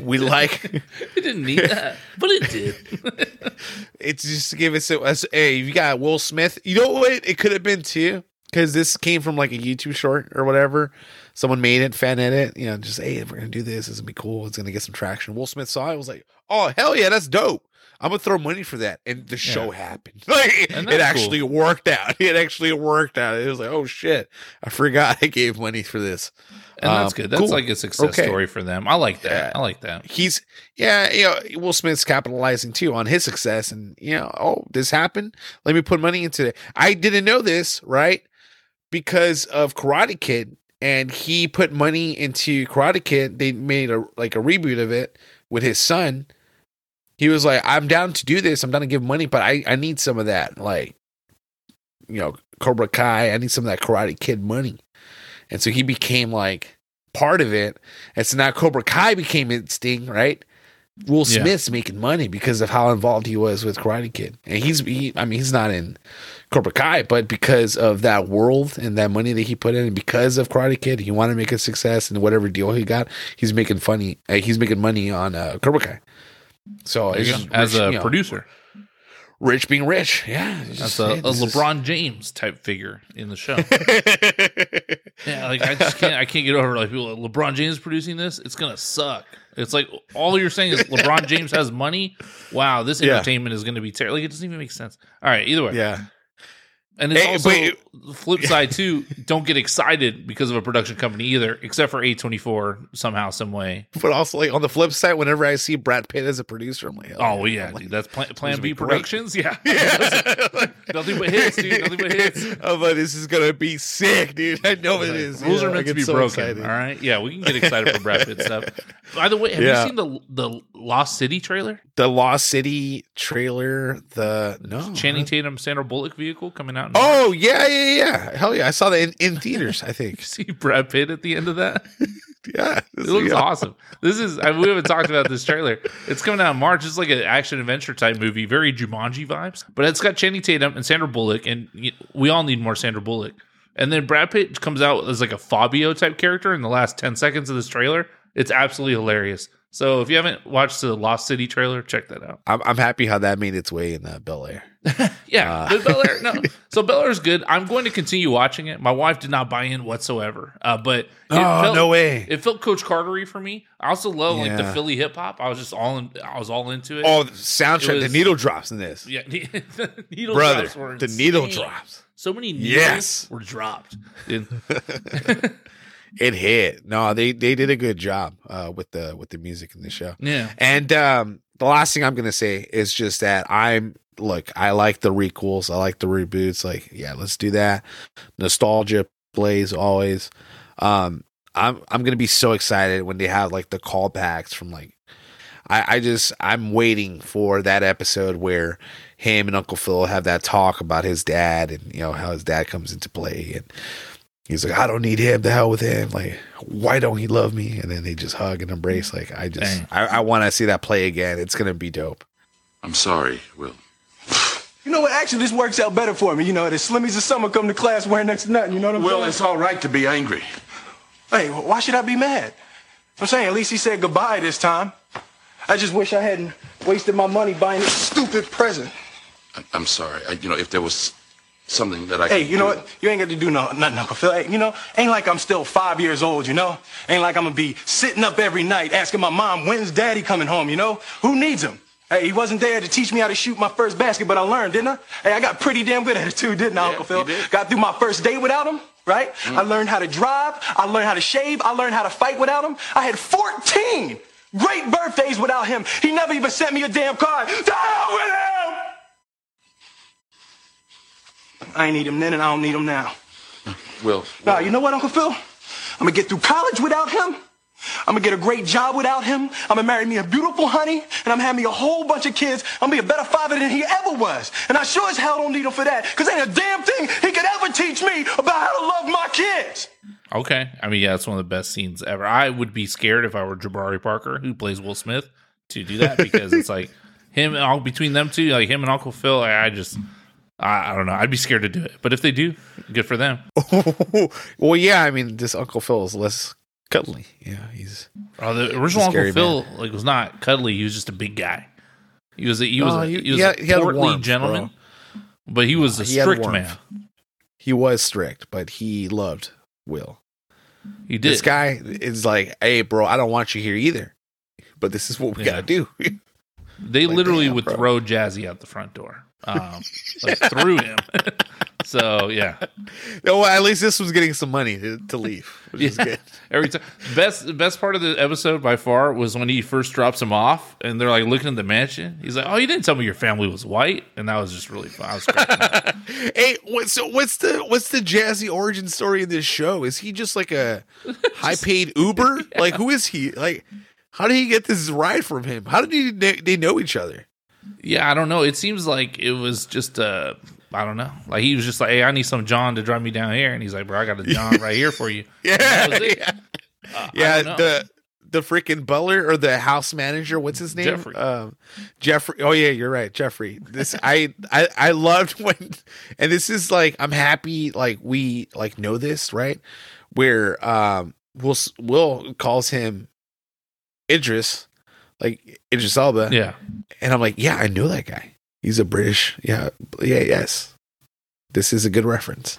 we like It didn't need that, but it did. it's just to give it so as hey you got will smith you know what? It could have been too because this came from like a youtube short or whatever. Someone made it fan edit you know just hey if we're gonna do this it's gonna be cool. It's gonna get some traction. Will smith saw it was like oh hell yeah that's dope i'm gonna throw money for that and the show happened like it actually cool. worked out it actually worked out it was like oh shit i forgot i gave money for this And that's Um, good. That's cool. like a success Okay. story for them. I like that. Yeah. I like that. he's yeah, you know, Will Smith's capitalizing too on his success and you know, oh, this happened. Let me put money into it. I didn't know this, right? Because of Karate Kid and he put money into Karate Kid. They made a like a reboot of it with his son. He was like, I'm down to do this. I'm down to give money, but I I need some of that like you know, Cobra Kai. I need some of that Karate Kid money. And so he became like part of it. And so now Cobra Kai became its thing, right? Will Yeah. Smith's making money because of how involved he was with Karate Kid. And he's, he, I mean, he's not in Cobra Kai, but because of that world and that money that he put in, and because of Karate Kid, he wanted to make a success and whatever deal he got, he's making funny, uh, he's making money on uh, Cobra Kai. So There it's you go. just As rich, a you know, producer, rich being rich. Yeah. that's just- a, yeah, a this is- LeBron James type figure in the show. Yeah, like I just can't. I can't get over like people. Like, LeBron James producing this. It's gonna suck. It's like all you're saying is LeBron James has money. Wow, this Yeah. entertainment is gonna be terrible. Like it doesn't even make sense. All right, either way. yeah. And it's Hey, also but- the flip side too. Don't get excited because of a production company either, except for A24 somehow, some way. But also, like on the flip side, whenever I see Brad Pitt as a producer, I'm like, hell Oh yeah. I'm like, that's Plan, plan B be great. Productions. Yeah, yeah. nothing but hits, dude. Nothing but hits. I'm like, this is gonna be sick, dude. I know it is. Rules yeah, are meant to be so broken. Excited. All right. Yeah, we can get excited for Brad Pitt stuff. By the way, have Yeah. you seen the the Lost City trailer? The Lost City trailer, the no Channing Tatum, Sandra Bullock vehicle coming out. in Oh yeah, yeah, yeah. Hell yeah! I saw that in, in theaters. I think. see Brad Pitt at the end of that. Yeah, It looks awesome. This is I, we haven't talked about this trailer. It's coming out in March. It's like an action adventure type movie, very Jumanji vibes. But it's got Channing Tatum and Sandra Bullock, and we all need more Sandra Bullock. And then Brad Pitt comes out as like a Fabio type character in the last ten seconds of this trailer. It's absolutely hilarious. So if you haven't watched the Lost City trailer, check that out. I'm, I'm happy how that made its way in uh, Bel Air. Yeah, Uh. Bel Air. No, so Bel Air is good. I'm going to continue watching it. My wife did not buy in whatsoever, uh, but it Oh, felt, no way. It felt Coach Cartery for me. I also love like the Philly hip hop. I was just all in. I was all into it. Oh, the soundtrack, It the needle drops in this. yeah, the needle Brother, drops were the needle drops. So many needles Yes. were dropped. It hit. No, they they did a good job uh, with the with the music in the show. yeah, And um, the last thing I'm gonna say is just that I'm look. I like the requels. I like the reboots. Like, yeah, let's do that. Nostalgia plays always. Um, I'm I'm gonna be so excited when they have like the callbacks from like. I, I just I'm waiting for that episode where him and Uncle Phil have that talk about his dad and you know how his dad comes into play and he's like I don't need him the hell with him like why don't he love me and then they just hug and embrace like I just Dang. I, I want to see that play again it's gonna be dope I'm sorry, Will. You know what? Actually, this works out better for me. You know, the slimmies of summer come to class wearing next to nothing. You know what I'm Will, saying? Well, it's all right to be angry. Hey, why should I be mad? I'm saying at least he said goodbye this time. I just wish I hadn't wasted my money buying this stupid present. I'm sorry. I, you know, if there was something that I Hey, you know do- what? You ain't got to do no, nothing, Uncle Phil. Hey, you know, ain't like I'm still five years old, you know? Ain't like I'm gonna be sitting up every night asking my mom, when's daddy coming home, you know? Who needs him? Hey, he wasn't there to teach me how to shoot my first basket, but I learned, didn't I? Hey, I got pretty damn good at it too, didn't I, Yeah, Uncle Phil? did. Got through my first date without him, right? Mm-hmm. I learned how to drive. I learned how to shave. I learned how to fight without him. I had 14 great birthdays without him. He never even sent me a damn card. To hell with him! I ain't need him then, and I don't need him now. Will. Now, you know what, Uncle Phil? I'm gonna get through college without him. I'm gonna get a great job without him. I'm gonna marry me a beautiful honey, and I'm gonna have me a whole bunch of kids. I'm gonna be a better father than he ever was. And I sure as hell don't need him for that, because ain't a damn thing he could ever teach me about how to love my kids. okay. I mean, yeah, it's one of the best scenes ever. I would be scared if I were Jabari Parker, who plays Will Smith, to do that because it's like him and all between them two, like him and Uncle Phil. I, I just, I, I don't know. I'd be scared to do it, but if they do, good for them. well yeah I mean this Uncle Phil is less cuddly yeah he's Oh, the original Uncle Phil like was not cuddly. He was just a big guy. He was a, he was Oh, a, he- he was had- a portly warmth, gentleman, but he was a He strict man. he was strict but he loved Will He did. this guy is like hey bro I don't want you here either but this is what we Yeah. gotta do They Like, literally damn, would bro. throw Jazzy out the front door, um, like through him. so yeah, oh well, at least this was getting some money to, to leave which is good Every time, best the best part of the episode by far was when he first drops him off, and they're like looking at the mansion. He's like, "Oh, you didn't tell me your family was white," and that was just really fun. I was. Hey, what, so what's the what's the jazzy origin story in this show? Is he just like a high paid Uber? Like who is he? Like how did he get this ride from him? How did he kn- they know each other? Yeah, I don't know. It seems like it was just uh I don't know. Like he was just like, "Hey, I need some John to drive me down here," and he's like, "Bro, I got a John right here for you." Yeah, that was it. yeah. Uh, Yeah, the the freaking butler or the house manager, what's his name? Jeffrey. Um, Jeffrey. Oh yeah, you're right, Jeffrey. This I I I loved when, and this is like I'm happy like we like know this right, where um Will Will calls him Idris, like Idris Elba, yeah, and I'm like, yeah, I know that guy. He's a British. Yeah, yeah, yes. This is a good reference.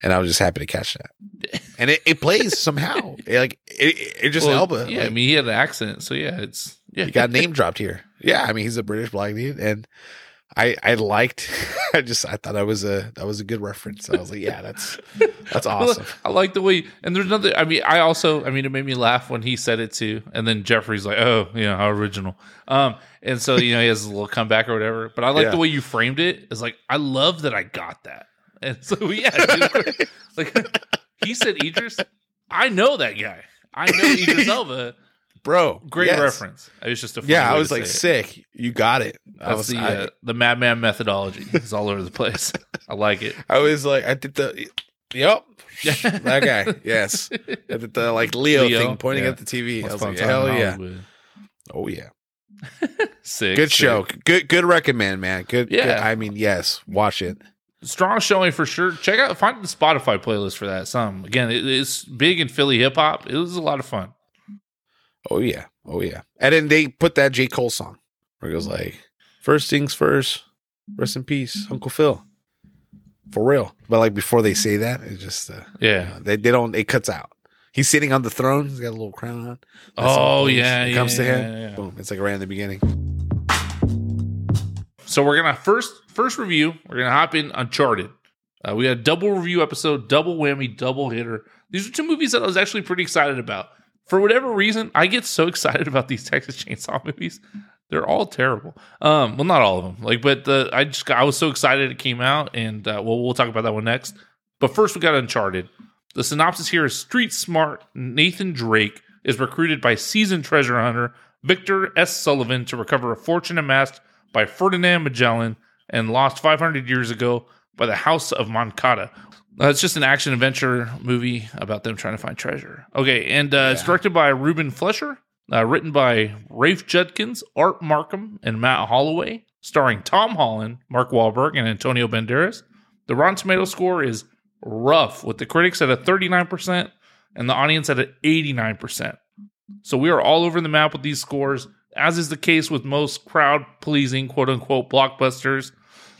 And I was just happy to catch that. And it, it plays somehow. Like it, it just Well, Elba. Yeah, I mean, he had an accent, so yeah, it's yeah. he got name dropped here. Yeah, I mean he's a British black dude, and I I liked. I just I thought that was a that was a good reference. I was like, yeah, that's that's awesome. I like the way, and there's another. I mean, I also, I mean, it made me laugh when he said it too, and then Jeffrey's like, "Oh, you know, how original." Um, and so you know, he has a little comeback or whatever. But I like Yeah. the way you framed it. It's like I love that I got that, and so yeah, dude, like he said, Idris. I know that guy. I know Idris Elba. Bro, Great yes. reference. It was just a Yeah, I was like, say it. sick. You got it. I was the I, uh, the Madman methodology. It's all over the place. I like it. I was like, I did the. Yep, that guy. Yes, I did the like Leo, Leo, thing, pointing yeah. at the TV. I was like, hell yeah, Hollywood. oh yeah. Sick. Good sick. show. Good good recommend, man. Good. Yeah. good- I mean, yes, watch it. strong showing for sure. Check out find the Spotify playlist for that. Some again, it, it's big in Philly hip hop. It was a lot of fun. Oh yeah, oh yeah. And then they put that J Cole song where it goes like, first things first, rest in peace, Uncle Phil." For real, but like before they say that, it just uh, Yeah. they they don't. It cuts out. He's sitting on the throne. He's got a little crown on. That's Oh, yeah, it comes yeah, to him. yeah, yeah. Boom! It's like right in the beginning. So we're gonna first first review. We're gonna hop in Uncharted. Uh, we had a double review episode, double whammy, double hitter. These are two movies that I was actually pretty excited about. For whatever reason, I get so excited about these Texas Chainsaw movies. They're all terrible. Um, well, not all of them. Like, but the I just I was so excited it came out, and uh, well, we'll talk about that one next. But first, we got Uncharted. The synopsis here is: Street smart Nathan Drake is recruited by seasoned treasure hunter Victor S. Sullivan to recover a fortune amassed by Ferdinand Magellan and lost 500 years ago by the House of Moncada. Uh, it's just an action adventure movie about them trying to find treasure. Okay, and uh, it's directed by Ruben Fleischer, uh, written by Rafe Judkins, Art Marcum, and Matt Holloway, starring Tom Holland, Mark Wahlberg, and Antonio Banderas. The Rotten Tomato score is rough, with the critics at a 39% and the audience at an 89%. So we are all over the map with these scores, as is the case with most crowd pleasing quote unquote blockbusters.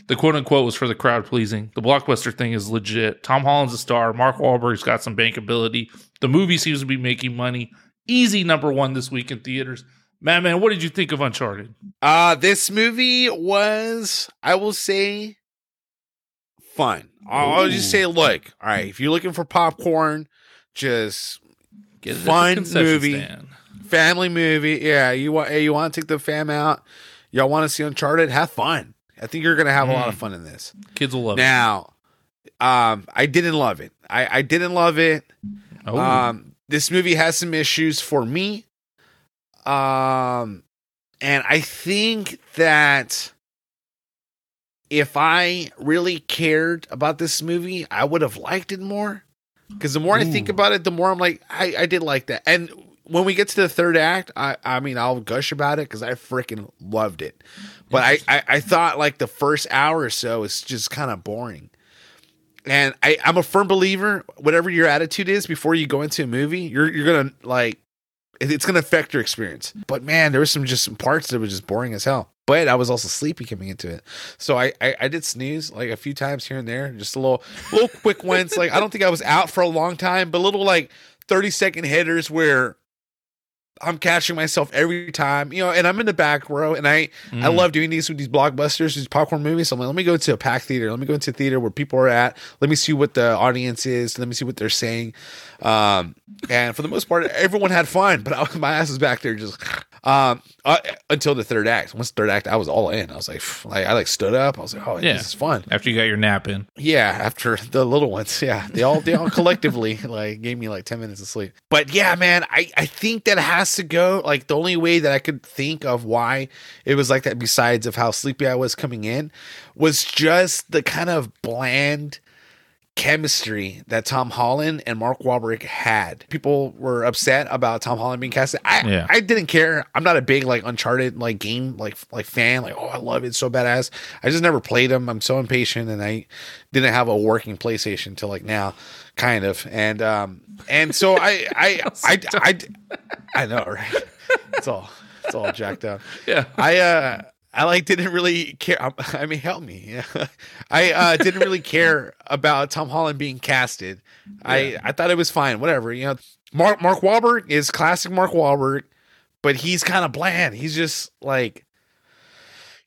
The quote unquote was for the crowd pleasing. The blockbuster thing is legit. Tom Holland's a star. Mark Wahlberg's got some bankability. The movie seems to be making money. Easy number one this week in theaters. Man, man, what did you think of Uncharted? Uh this movie was, I will say, fun. I'll, I'll just say, look, all right, if you're looking for popcorn, just Get Fun movie. stand. family movie. Yeah, you want hey, you want to take the fam out. Y'all want to see Uncharted? Have fun. I think you're gonna have a lot of fun in this. Kids will love it. Now, um, I didn't love it. I, I didn't love it. Oh, Um, this movie has some issues for me. Um, and I think that if I really cared about this movie, I would have liked it more. Because the more I think about it, the more I'm like, I, I did like that. And when we get to the third act, I, I mean, I'll gush about it because I freaking loved it. But I, I, I thought like the first hour or so is just kind of boring. And I, I'm a firm believer, whatever your attitude is before you go into a movie, you're you're gonna like it's gonna affect your experience. But man, there was some just some parts that were just boring as hell. But I was also sleepy coming into it, so I, I I did snooze like a few times here and there, just a little little quick ones. Like I don't think I was out for a long time, but little like thirty second hitters where I'm catching myself every time, you know. And I'm in the back row, and I I Mm. love doing these with these blockbusters, these popcorn movies. So I'm like, let me go to a packed theater. Let me go into a theater where people are at. Let me see what the audience is. Let me see what they're saying. Um, and for the most part, everyone had fun, but I, my ass was back there just um uh, until the third act. Once the third act, I was all in. I was like, like I like stood up. I was like, oh, Yeah. this is fun. after you got your nap in. Yeah, after the little ones, yeah, they all they all collectively like gave me like ten minutes of sleep. But yeah, man, I I think that has to go. Like the only way that I could think of why it was like that, besides of how sleepy I was coming in, was just the kind of bland chemistry that Tom Holland and Mark Wahlberg had. People were upset about Tom Holland being casted. I Yeah. I didn't care. I'm not a big like Uncharted like game like like fan. Like oh I love it, it's so badass. I just never played them. I'm so impatient, and I didn't have a working PlayStation till like now, kind of. And um and so I I I I, I, know right. It's all it's all jacked up. Yeah. I uh I like didn't really care. um, I mean, help me. Yeah. I uh didn't really care about Tom Holland being casted. I I thought it was fine. Whatever. You know, Mark Mark Wahlberg is classic Mark Wahlberg, but he's kind of bland. He's just like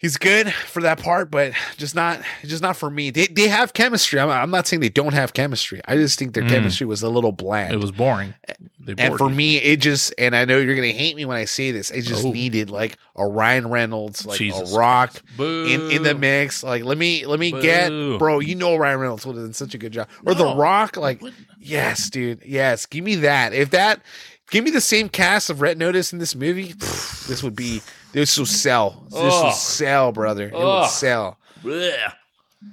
he's good for that part, but just not just not for me. They they have chemistry. I'm, I'm not saying they don't have chemistry. I just think their Mm. chemistry was a little bland. It was boring. They And for you. me, it just and I know you're gonna hate me when I say this. It just Oh. needed like a Ryan Reynolds, like Jesus a Rock in in the mix. Like let me let me get bro. You know Ryan Reynolds would have done such a good job. Or the Rock, like yes, dude, yes. Give me that. If that, give me the same cast of Red Notice in this movie. pff, this would be this will sell. This will sell, brother. It would Ugh. sell. Blech.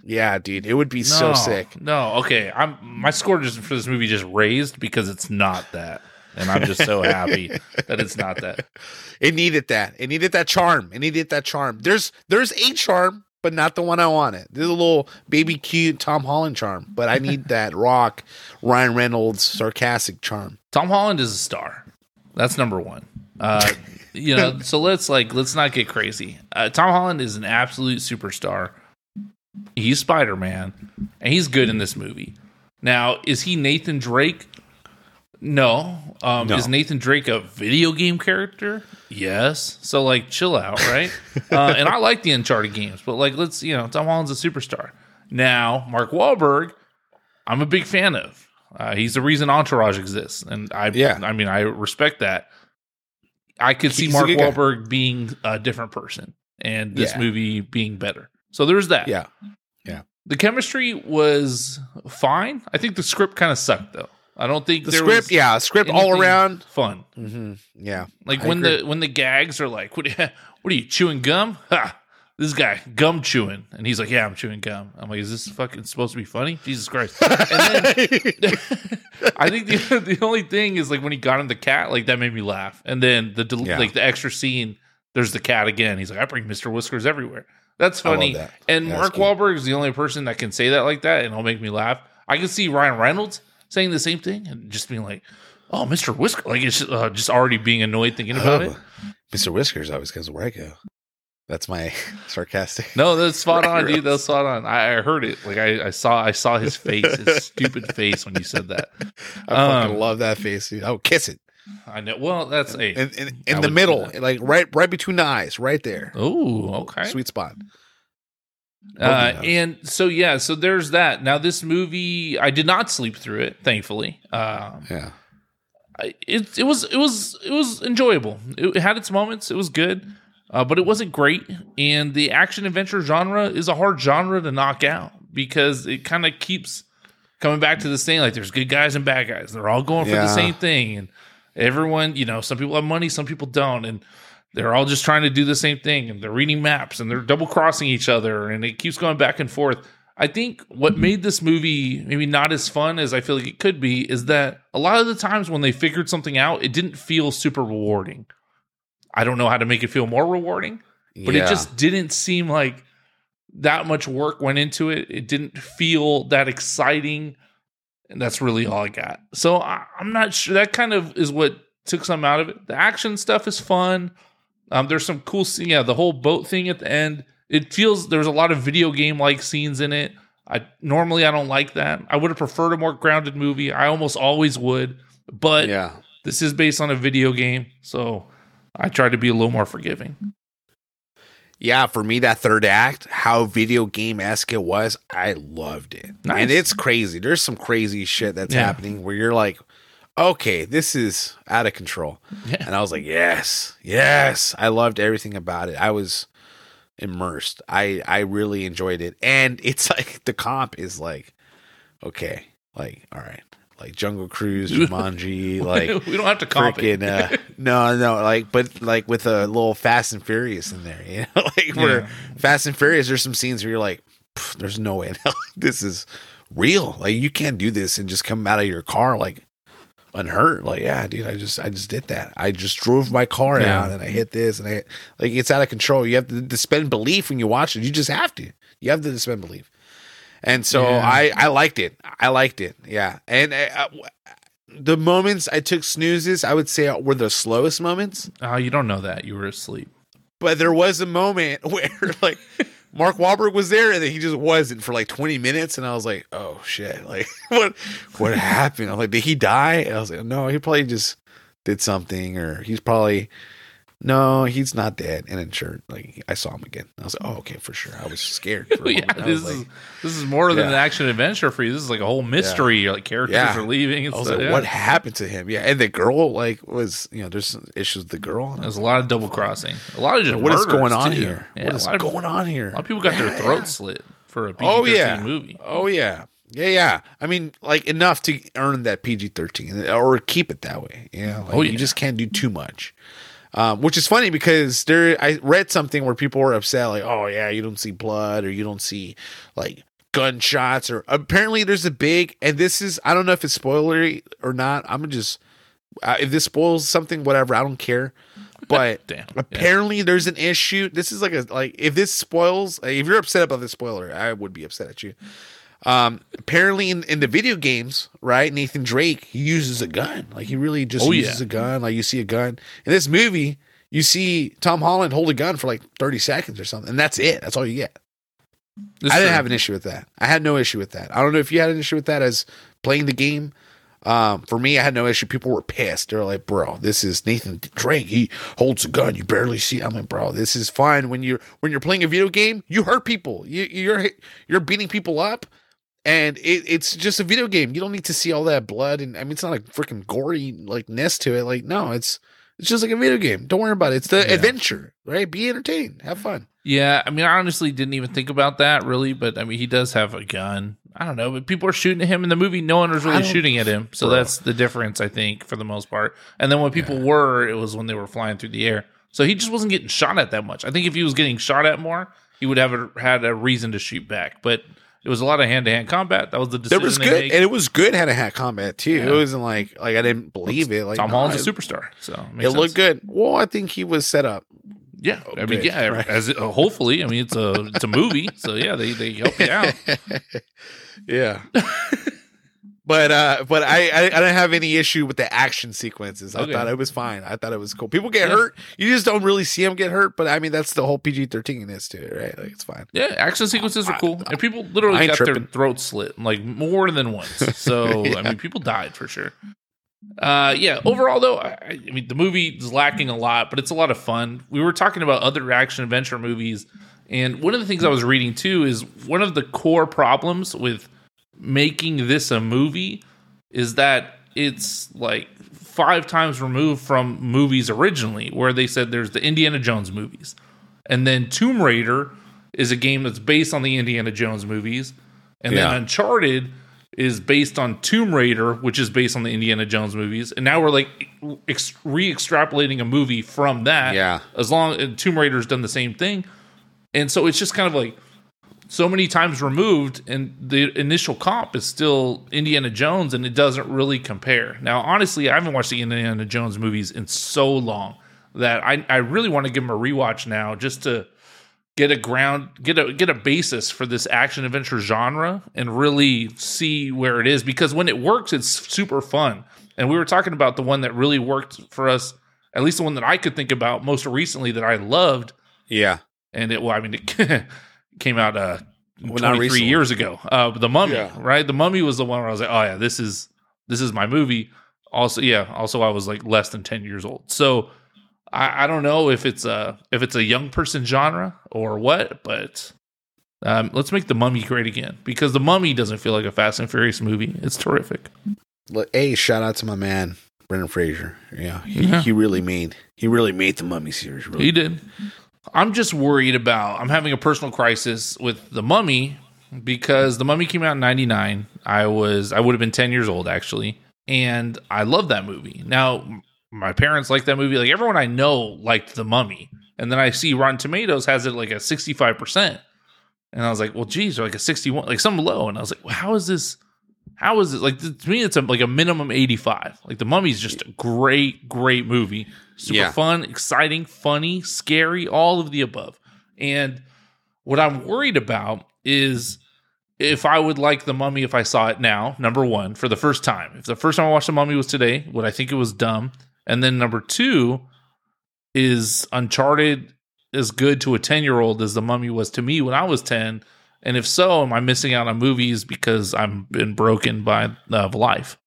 Yeah, dude, it would be so No, sick. No, okay. I'm my score just for this movie just raised because it's not that. And I'm just so happy that it's not that. It needed that. It needed that charm. It needed that charm. There's there's a charm, but not the one I wanted. There's a little baby cute Tom Holland charm, but I need that rock Ryan Reynolds sarcastic charm. Tom Holland is a star. That's number one. Uh, you know, so let's like let's not get crazy. Uh, Tom Holland is an absolute superstar. He's Spider Man, and he's good in this movie. Now, is he Nathan Drake? No. Um, No. Is Nathan Drake a video game character? Yes. So like, chill out, right? uh, and I like the Uncharted games, but like, let's you know, Tom Holland's a superstar. Now, Mark Wahlberg, I'm a big fan of. Uh, he's the reason Entourage exists, and I, Yeah. I mean, I respect that. I could see Mark. Wahlberg being a different person, and this Yeah. movie being better. So there's that. Yeah. Yeah. The chemistry was fine. I think the script kind of sucked though. I don't think The there script, was yeah, script all around. fun. hmm Yeah. Like I when agree. the when the gags are like, what, what are you chewing gum? Ha! This guy gum chewing, and he's like, yeah, I'm chewing gum. I'm like, is this fucking supposed to be funny? Jesus Christ! And then I think the the only thing is like when he got him the cat, like that made me laugh. And then the del- Yeah. like the extra scene, there's the cat again. He's like, I bring Mister Whiskers everywhere. That's funny. that. And Yeah, Mark. Wahlberg is the only person that can say that like that, and it'll make me laugh. I can see Ryan Reynolds saying the same thing and just being like, "Oh, Mister Whisker," like it's just, uh, just already being annoyed thinking about it. Oh, Mr. Whiskers always goes where I go. That's my sarcastic. No, that's spot on, dude. That's spot on. I, I heard it. Like I, I saw, I saw his face, his stupid face when you said that. I fucking Um, love that face. Dude. Oh, kiss it I know. Well, that's a. in, in, in the middle, like right right between the eyes, right there. Oh, okay. Sweet spot. Uh, and so yeah, so there's that. Now this movie, I did not sleep through it, thankfully. Um, Yeah. I- it it was it was it was enjoyable. It had its moments. It was good, uh, but it wasn't great. And the action adventure genre is a hard genre to knock out because it kind of keeps coming back to this thing. Like there's good guys and bad guys. They're all going for the same thing, and everyone, you know, some people have money, some people don't, and they're all just trying to do the same thing. And they're reading maps and they're double crossing each other, and it keeps going back and forth. I think what made this movie maybe not as fun as I feel like it could be is that a lot of the times when they figured something out, it didn't feel super rewarding. I don't know how to make it feel more rewarding, but Yeah. it just didn't seem like that much work went into it. It didn't feel that exciting. And that's really all I got. So I, I'm not sure. That kind of is what took some out of it. The action stuff is fun. Um, there's some cool scene. Yeah, the whole boat thing at the end. It feels there's a lot of video game like scenes in it. I normally I don't like that. I would have preferred a more grounded movie. I almost always would, but yeah. this is based on a video game, so I try to be a little more forgiving. Yeah, for me, that third act, how video game esque it was, I loved it. Nice. And it's crazy. There's some crazy shit that's Yeah. happening where you're like, okay, this is out of control. Yeah. And I was like, yes, yes. I loved everything about it. I was immersed. I I really enjoyed it. And it's like the comp is like, okay, like, all right. Like Jungle Cruise, Jumanji, like we don't have to comp freaking uh, no no like but like with a little fast and furious in there you know like where Yeah. fast and furious there's some scenes where you're like there's no way this is real. Like you can't do this and just come out of your car like unhurt. Like yeah dude i just i just did that. I just drove my car Yeah. out and i hit this and i like it's out of control. You have to suspend belief when you watch it. You just have to. You have to suspend belief and so Yeah. i i liked it i liked it yeah and uh, the moments I took snoozes, I would say were the slowest moments. Oh, you don't know that. You were asleep. But there was a moment where like Mark Wahlberg was there and then he just wasn't for like 20 minutes, and I was like, oh shit, like what what happened? I'm like, did he die? And I was like, no, he probably just did something, or he's probably no, he's not dead. And then sure, like I saw him again. I was like, oh okay, for sure. I was scared. Yeah, this is like, this is more than Yeah. an action adventure for you. This is like a whole mystery. You're like characters Yeah. are leaving. And I was stuff. like, yeah. what happened to him? Yeah, and the girl like was you know there's some issues with the girl. There's a lot of double crossing. A lot of just what is going on too. here? Yeah, what lot of- going on here? A lot of people got their throats slit for a PG-13 Oh yeah, movie. Oh yeah, yeah, yeah. I mean, like enough to earn that PG thirteen or keep it that way. Oh, you know, like, Oh, yeah. you just can't do too much. Um, which is funny because there, I read something where people were upset, like, "Oh yeah, you don't see blood or you don't see like gunshots." Or apparently, there's a big, and this is I don't know if it's spoilery or not. I'm just uh, if this spoils something, whatever, I don't care. But Damn, yeah. apparently, there's an issue. This is like a like if this spoils, if you're upset about the spoiler, I would be upset at you. Um, apparently in, in the video games, right? Nathan Drake, he uses a gun. Like he really just Oh, uses yeah. a gun. Like you see a gun in this movie, you see Tom Holland hold a gun for like 30 seconds or something. And that's it. That's all you get. This I didn't is- have an issue with that. I had no issue with that. I don't know if you had an issue with that as playing the game. Um, for me, I had no issue. People were pissed. They're like, "Bro, this is Nathan Drake. He holds a gun. You barely see." I'm like, "Bro, this is fine." When you're when you're playing a video game, you hurt people. You, you're you're beating people up, and it, it's just a video game. You don't need to see all that blood. And I mean, it's not a freaking gory like ness to it. Like, no, it's it's just like a video game. Don't worry about it. It's the Yeah. adventure, right? Be entertained. Have fun. Yeah, I mean, I honestly didn't even think about that really, but I mean, he does have a gun. I don't know, but people are shooting at him in the movie. No one was really shooting at him, so Bro. that's the difference, I think, for the most part. And then when people were, it was when they were flying through the air. So he just wasn't getting shot at that much. I think if he was getting shot at more, he would have a, had a reason to shoot back. But it was a lot of hand to hand combat. That was the decision There was good, and it was good hand to hand combat too. Yeah. It wasn't like like I didn't believe it. Like Tom no, Holland's it, a superstar, so it, It looked good. Well, I think he was set up. Yeah, I mean, good, yeah, right. as it, uh, hopefully, I mean, it's a it's a movie, so yeah, they they help you out. Yeah. but uh but I, I I didn't have any issue with the action sequences. I Okay. thought it was fine. I thought it was cool. People get Yeah. hurt. You just don't really see them get hurt, but I mean that's the whole PG thirteen is to it, right? Like it's fine. Yeah, action sequences are cool, and people literally I got their tripping. throats slit like more than once. So I mean, people died for sure. Uh, yeah. Overall, though, I, I mean, the movie is lacking a lot, but it's a lot of fun. We were talking about other action adventure movies, and one of the things I was reading too is one of the core problems with making this a movie is that it's like five times removed from movies originally, where they said there's the Indiana Jones movies, and then Tomb Raider is a game that's based on the Indiana Jones movies, and Yeah. then Uncharted is based on Tomb Raider, which is based on the Indiana Jones movies, and now we're like ex- re-extrapolating a movie from that. Yeah. as long and Tomb Raider's done the same thing, and so it's just kind of like so many times removed, and the initial comp is still Indiana Jones, and it doesn't really compare. Now, honestly, I haven't watched the Indiana Jones movies in so long that I, I really want to give them a rewatch now just to get a ground get a get a basis for this action adventure genre and really see where it is because when it works it's super fun and we were talking about the one that really worked for us at least the one that I could think about most recently that I loved Yeah. and it well I mean it came out uh Well, not 23 years ago uh the mummy Yeah. right the mummy was the one where I was like oh yeah this is this is my movie also yeah also I was like less than 10 years old so I, I don't know if it's a if it's a young person genre or what but um, let's make the mummy great again because the mummy doesn't feel like a Fast and Furious movie. It's terrific. Look, Hey, shout out to my man Brendan Fraser. Yeah, he, Yeah. he really made he really made the Mummy series. Really. He did. I'm just worried about. I'm having a personal crisis with the Mummy because the Mummy came out in '99. I was I would have been 10 years old actually, and I love that movie. Now my parents like that movie. Like everyone I know liked the Mummy, and then I see Rotten Tomatoes has it like a 65 percent, and I was like, well, geez, like a 61, like some low, and I was like, well, how is this? How is it like to me? It's a, like a minimum 85. Like the Mummy's just a great, great movie. Super Yeah. fun, exciting, funny, scary, all of the above. And what I'm worried about is if I would like the Mummy if I saw it now. Number one, for the first time. If the first time I watched the Mummy was today, would I think it was dumb? And then number two is Uncharted as good to a 10 year old as the Mummy was to me when I was 10. And if so, am I missing out on movies because I've been broken by uh, life?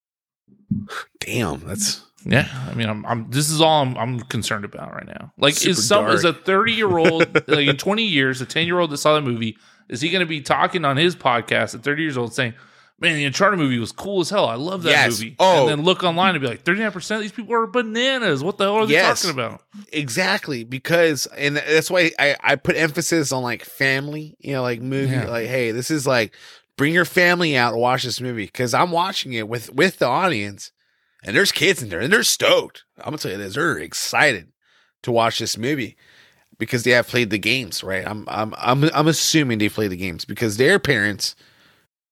Damn, that's Yeah, I mean, I'm, I'm. This is all I'm, I'm concerned about right now. Like, Super is some is a 30 year old like in 20 years, a 10 year old that saw the movie, is he going to be talking on his podcast at 30 years old saying, "Man, the Uncharted movie was cool as hell. I love that Yes. movie." Oh. and then look online and be like, "39 percent of these people are bananas. What the hell are they Yes. talking about?" exactly because and that's why I, I put emphasis on like family you know like movie Yeah. like hey this is like bring your family out and watch this movie because i'm watching it with with the audience and there's kids in there and they're stoked. I'm gonna tell you this they're excited to watch this movie because they have played the games right? I'm i'm i'm, I'm assuming they play the games because their parents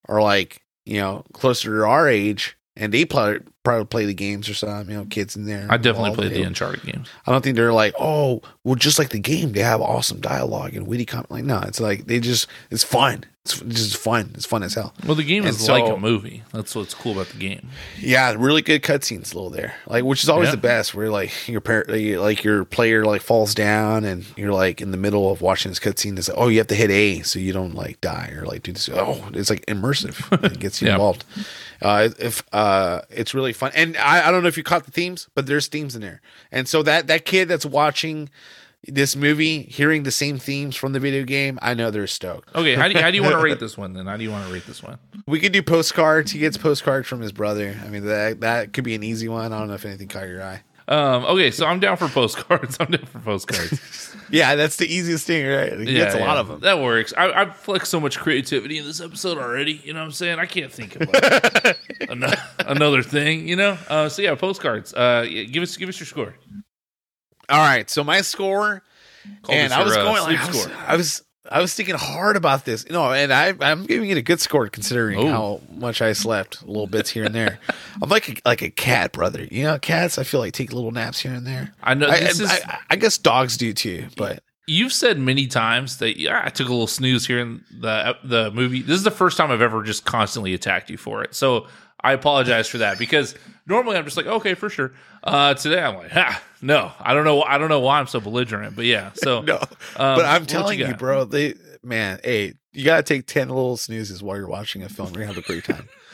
are like you know closer to our age and they play, probably play the games or something. You know, kids in there. I definitely played the Uncharted games. I don't think they're like, oh, well, just like the game, they have awesome dialogue and witty comment. Like, no, it's like they just, it's fun. It's just fun. It's fun as hell. Well, the game And is like a movie. That's what's cool about the game. Yeah, really good cutscenes, little there. Like, which is always Yeah. the best. Where like your parent, like your player, like falls down, and you're like in the middle of watching this cutscene. It's like, oh, you have to hit A so you don't like die or like do this. Oh, it's like immersive. It gets you Yeah. involved. Uh, if uh, it's really fun, and I, I don't know if you caught the themes, but there's themes in there, and so that that kid that's watching this movie, hearing the same themes from the video game, I know they're stoked. Okay, how do you, how do you want to rate this one then? How do you want to rate this one? We could do postcards. He gets postcards from his brother. I mean, that that could be an easy one. I don't know if anything caught your eye. Um, okay, so I'm down for postcards. I'm down for postcards. Yeah, that's the easiest thing, right? He gets a lot of them. That works. I, I've flexed so much creativity in this episode already. You know what I'm saying? I can't think of like, another, another thing. You know. Uh, so yeah, postcards. Uh, yeah, give us give us your score. All right, so my score, Call and I was your, uh, going like I was, score. I was I was thinking hard about this, you know, and I I'm giving it a good score considering Ooh. how much I slept, little bits here and there. I'm like a, like a cat, brother. You know, cats. I feel like take little naps here and there. I know I, this is. I, I guess dogs do too, but You've said many times that yeah, I took a little snooze here in the the movie. This is the first time I've ever just constantly attacked you for it. So I apologize for that because normally I'm just like, okay, for sure. Uh, today I'm like, ha, no, I don't know, I don't know why I'm so belligerent, but yeah. So no. um, but I'm telling you, got? bro, they man, hey, you gotta take ten little snoozes while you're watching a film. You're gonna have a great time.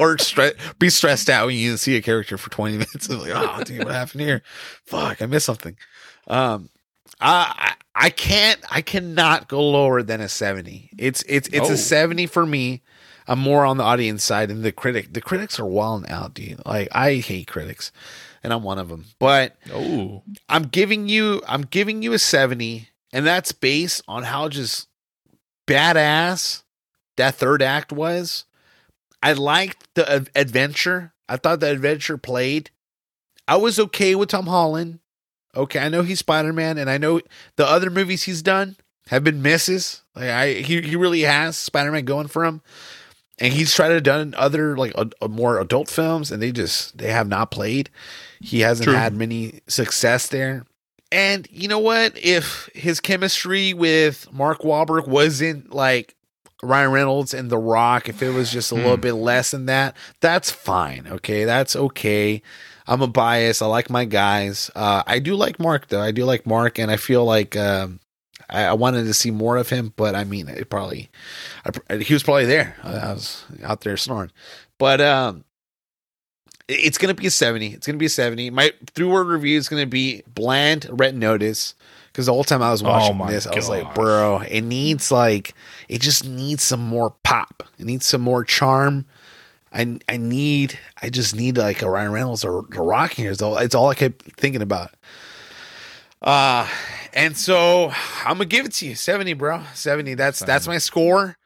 or stre- be stressed out when you see a character for 20 minutes. Like, oh, dude, what happened here? Fuck, I missed something. Um, I I I can't I cannot go lower than a 70. It's it's it's Oh. a 70 for me. I'm more on the audience side and the critic. The critics are wilding out, dude. Like I hate critics, and I'm one of them. But Oh, I'm giving you I'm giving you a 70 and that's based on how just badass that third act was. I liked the ad- adventure. I thought the adventure played. I was okay with Tom Holland. Okay, I know he's Spider-Man and I know the other movies he's done have been misses. Like I he he really has Spider-Man going for him. And he's tried to done other like a, a more adult films and they just they have not played. He hasn't True. had many success there. And you know what? If his chemistry with Mark Wahlberg wasn't like Ryan Reynolds and The Rock, if it was just a little bit less than that, that's fine. Okay, that's okay. I'm a bias. I like my guys. Uh, I do like Mark though. I do like Mark, and I feel like um, I, I wanted to see more of him. But I mean, it probably I, he was probably there. I, was out there snoring, but um, it- it's gonna be a 70 it's gonna be a 70 my three word review is gonna be bland red notice because the whole time i was watching Oh this i was like bro it needs like it just needs some more pop. It needs some more charm. I i need i just need like a ryan reynolds or a rock here it's all, it's all i kept thinking about uh and so i'm gonna give it to you 70 bro 70 that's that's my score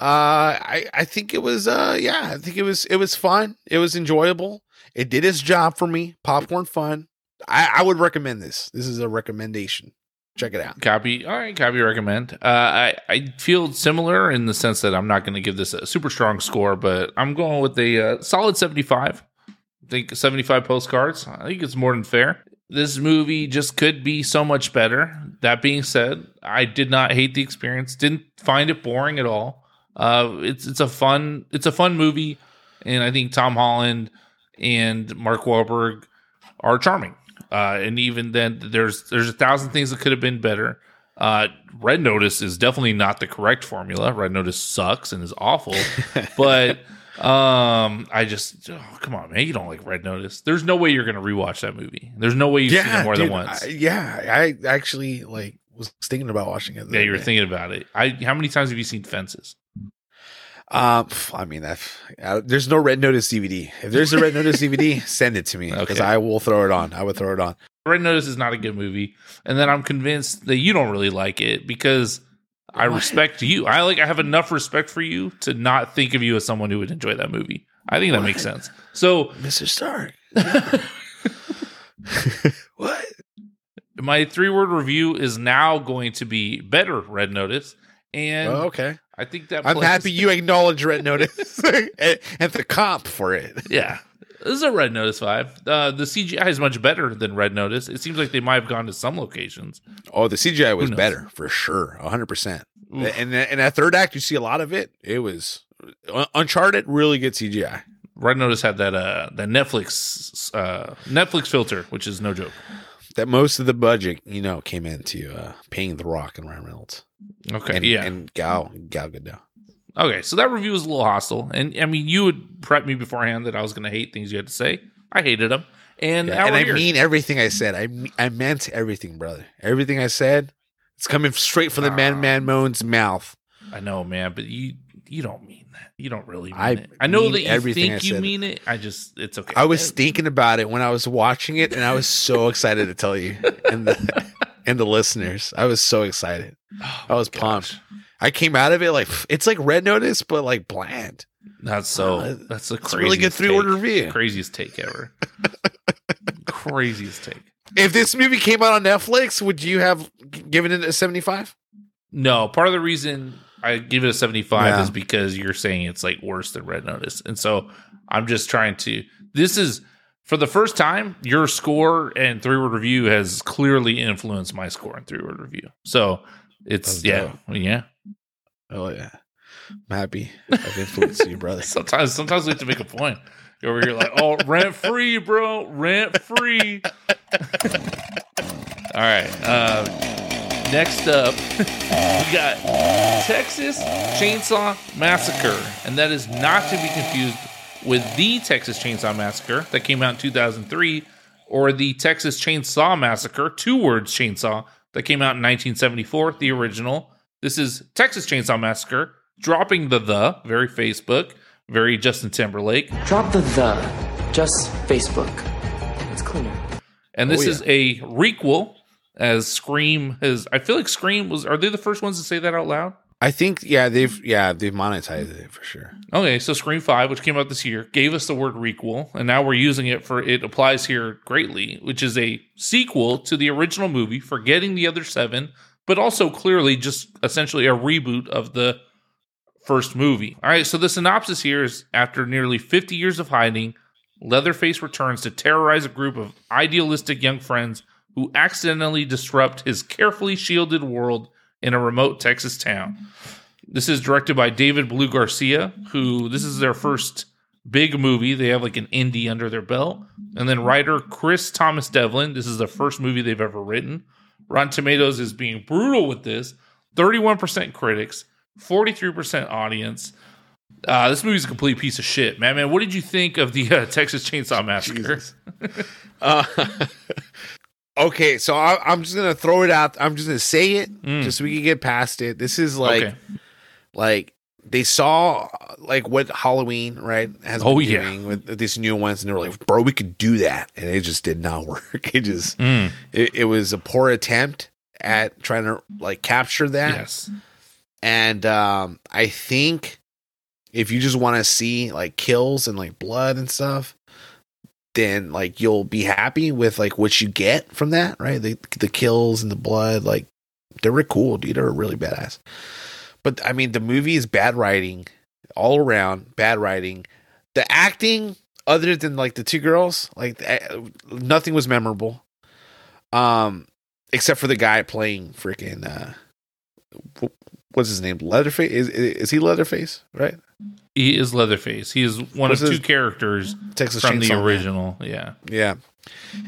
uh i i think it was uh yeah i think it was it was fun it was enjoyable it did its job for me popcorn fun i i would recommend this this is a recommendation check it out copy. All right, copy. Recommend. Uh, I I feel similar in the sense that I'm not going to give this a super strong score, but I'm going with a uh, solid 75. I think 75 postcards. I think it's more than fair. This movie just could be so much better. That being said, I did not hate the experience. Didn't find it boring at all. Uh, it's it's a fun it's a fun movie, and I think Tom Holland and Mark Wahlberg are charming. Uh, and even then, there's there's a thousand things that could have been better. Uh, Red Notice is definitely not the correct formula. Red Notice sucks and is awful. but um, I just oh, come on, man, you don't like Red Notice. There's no way you're gonna rewatch that movie. There's no way you've seen it more than once. I- yeah i actually like was thinking about watching it yeah, you were day. thinking about it. I how many times have you seen Fences? Um, I mean, that uh, there's no Red Notice DVD. If there's a Red Notice DVD, send it to me because Okay. I will throw it on. I would throw it on. Red Notice is not a good movie, and then I'm convinced that you don't really like it because I respect you. I like I have enough respect for you to not think of you as someone who would enjoy that movie. I think that makes sense. So Mr. Stark. what? my three word review is now going to be better Red Notice, and Oh, okay. I think that I'm happy you acknowledge Red Notice and, and the comp for it. Yeah. This is a Red Notice vibe. Uh, the CGI is much better than Red Notice. It seems like they might have gone to some locations. Oh, the CGI was better for sure, hundred percent. And in that third act, you see a lot of it. It was Un- Uncharted, really good CGI. Red Notice had that uh that Netflix uh Netflix filter, which is no joke. That most of the budget, you know, came into uh, paying The Rock and Ryan Reynolds Okay, and, yeah. and Gal Gal Gadot. Okay, so that review was a little hostile, and I mean, you would prep me beforehand that I was going to hate things you had to say. I hated them, and, now and I here. mean everything I said. I I meant everything, brother. Everything I said, it's coming straight from the Ah. man man moan's mouth. I know, man, but you you don't mean that. You don't really mean I it. I know that you think you mean it. I just it's okay. I was thinking about it when I was watching it, and I was so excited to tell you and the and the listeners. I was so excited. I was pumped. I came out of it like it's like Red Notice, but like bland. That's so. Uh, That's a really good three order review. Craziest take ever. craziest take. If this movie came out on Netflix, would you have given it a seventy five? No, part of the reason I give it a 75 Yeah. is because you're saying it's like worse than Red Notice. And so I'm just trying to this is for the first time, your score and three word review has clearly influenced my score and three word review. So it's yeah, yeah. Oh yeah, I'm happy. I've influenced you, brother. Sometimes sometimes we have to make a point. You're over here like, oh, rent free, bro, rent free. All right. Uh, next up, we got Texas Chainsaw Massacre, and that is not to be confused with the Texas Chainsaw Massacre that came out in 2003, or the Texas Chainsaw Massacre, two words chainsaw, that came out in 1974, the original. This is Texas Chainsaw Massacre, dropping the the, very Facebook, very Justin Timberlake. Drop the the. Just Facebook. It's cleaner. And oh, this Oh, yeah. is a requel as Scream has I feel like Scream was are they the first ones to say that out loud? I think yeah they've yeah they've monetized it for sure. Okay, so Scream 5, which came out this year, gave us the word requel, and now we're using it for it applies here greatly, which is a sequel to the original movie, forgetting the other seven, but also clearly just essentially a reboot of the first movie. All right, so the synopsis here is after nearly 50 years of hiding, Leatherface returns to terrorize a group of idealistic young friends who accidentally disrupt his carefully shielded world in a remote Texas town. This is directed by David Blue Garcia, who this is their first big movie. They have like an indie under their belt. And then writer Chris Thomas Devlin. This is the first movie they've ever written. Rotten Tomatoes is being brutal with this 31% critics, 43% audience. Uh, this movie's a complete piece of shit, man. Man, what did you think of the uh, Texas Chainsaw Massacre? Uh, okay, so I, I'm just gonna throw it out. I'm just gonna say it Mm. just so we can get past it. This is like okay. like they saw like what Halloween right has Oh, been yeah. doing with these new ones, and they were like, "Bro, we could do that," and it just did not work. It just Mm, it, it was a poor attempt at trying to like capture that. yes. And um, I think if you just want to see like kills and like blood and stuff, then like you'll be happy with like what you get from that, right? The the kills and the blood, like they were cool, dude. They were really badass. But I mean, the movie is bad writing all around, bad writing. The acting, other than like the two girls, like eh, nothing was memorable. Um, except for the guy playing freaking uh what's his name? Leatherface is is he Leatherface, right? He is Leatherface. He is one What's of two Characters Texas from the Chainsaw Man. original. Yeah. Yeah.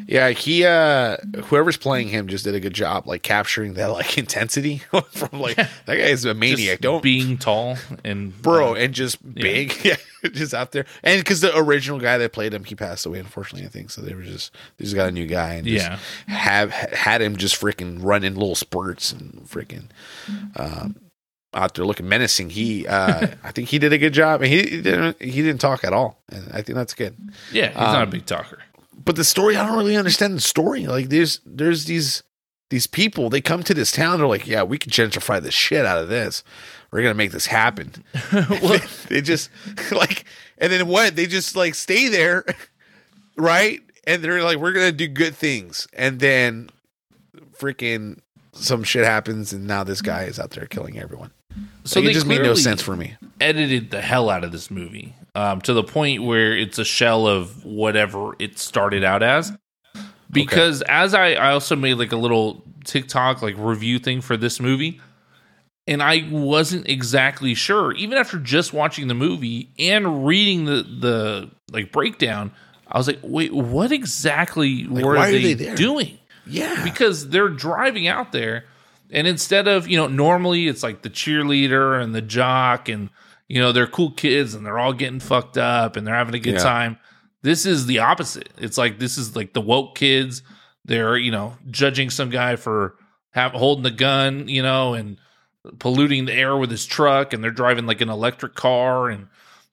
Yeah, he uh whoever's playing him just did a good job like capturing that like intensity from like that guy is a maniac. Just Don't being tall and bro uh, and just big. Yeah just out there. And because the original guy that played him he passed away unfortunately i think. So they were just they just got a new guy and just Yeah. have had him just freaking running little spurts and freaking um out there looking menacing. He uh i think he did a good job. And he, he didn't he didn't talk at all. And i think that's good. Yeah, he's not a um, big talker. But the story i don't really understand the story. Like there's there's these these people they come to this town they're like yeah we can gentrify the shit out of this. We're gonna make this happen. They, they just like and then what? They just like stay there right? And they're like we're gonna do good things. And then freaking some shit happens and now this guy is out there killing everyone. So Like, it just made no sense for me. edited the hell out of this movie. Um, to the point where it's a shell of whatever it started out as. Because as I, I also made like a little TikTok like review thing for this movie, and I wasn't exactly sure, even after just watching the movie and reading the the like breakdown, I was like, wait, what exactly were they, they doing? Yeah. because they're driving out there and instead of you know normally it's like the cheerleader and the jock and you know they're cool kids and they're all getting fucked up and they're having a good Yeah. time. This is the opposite. It's like this is like the woke kids. They're you know judging some guy for have, holding the gun you know and polluting the air with his truck and they're driving like an electric car and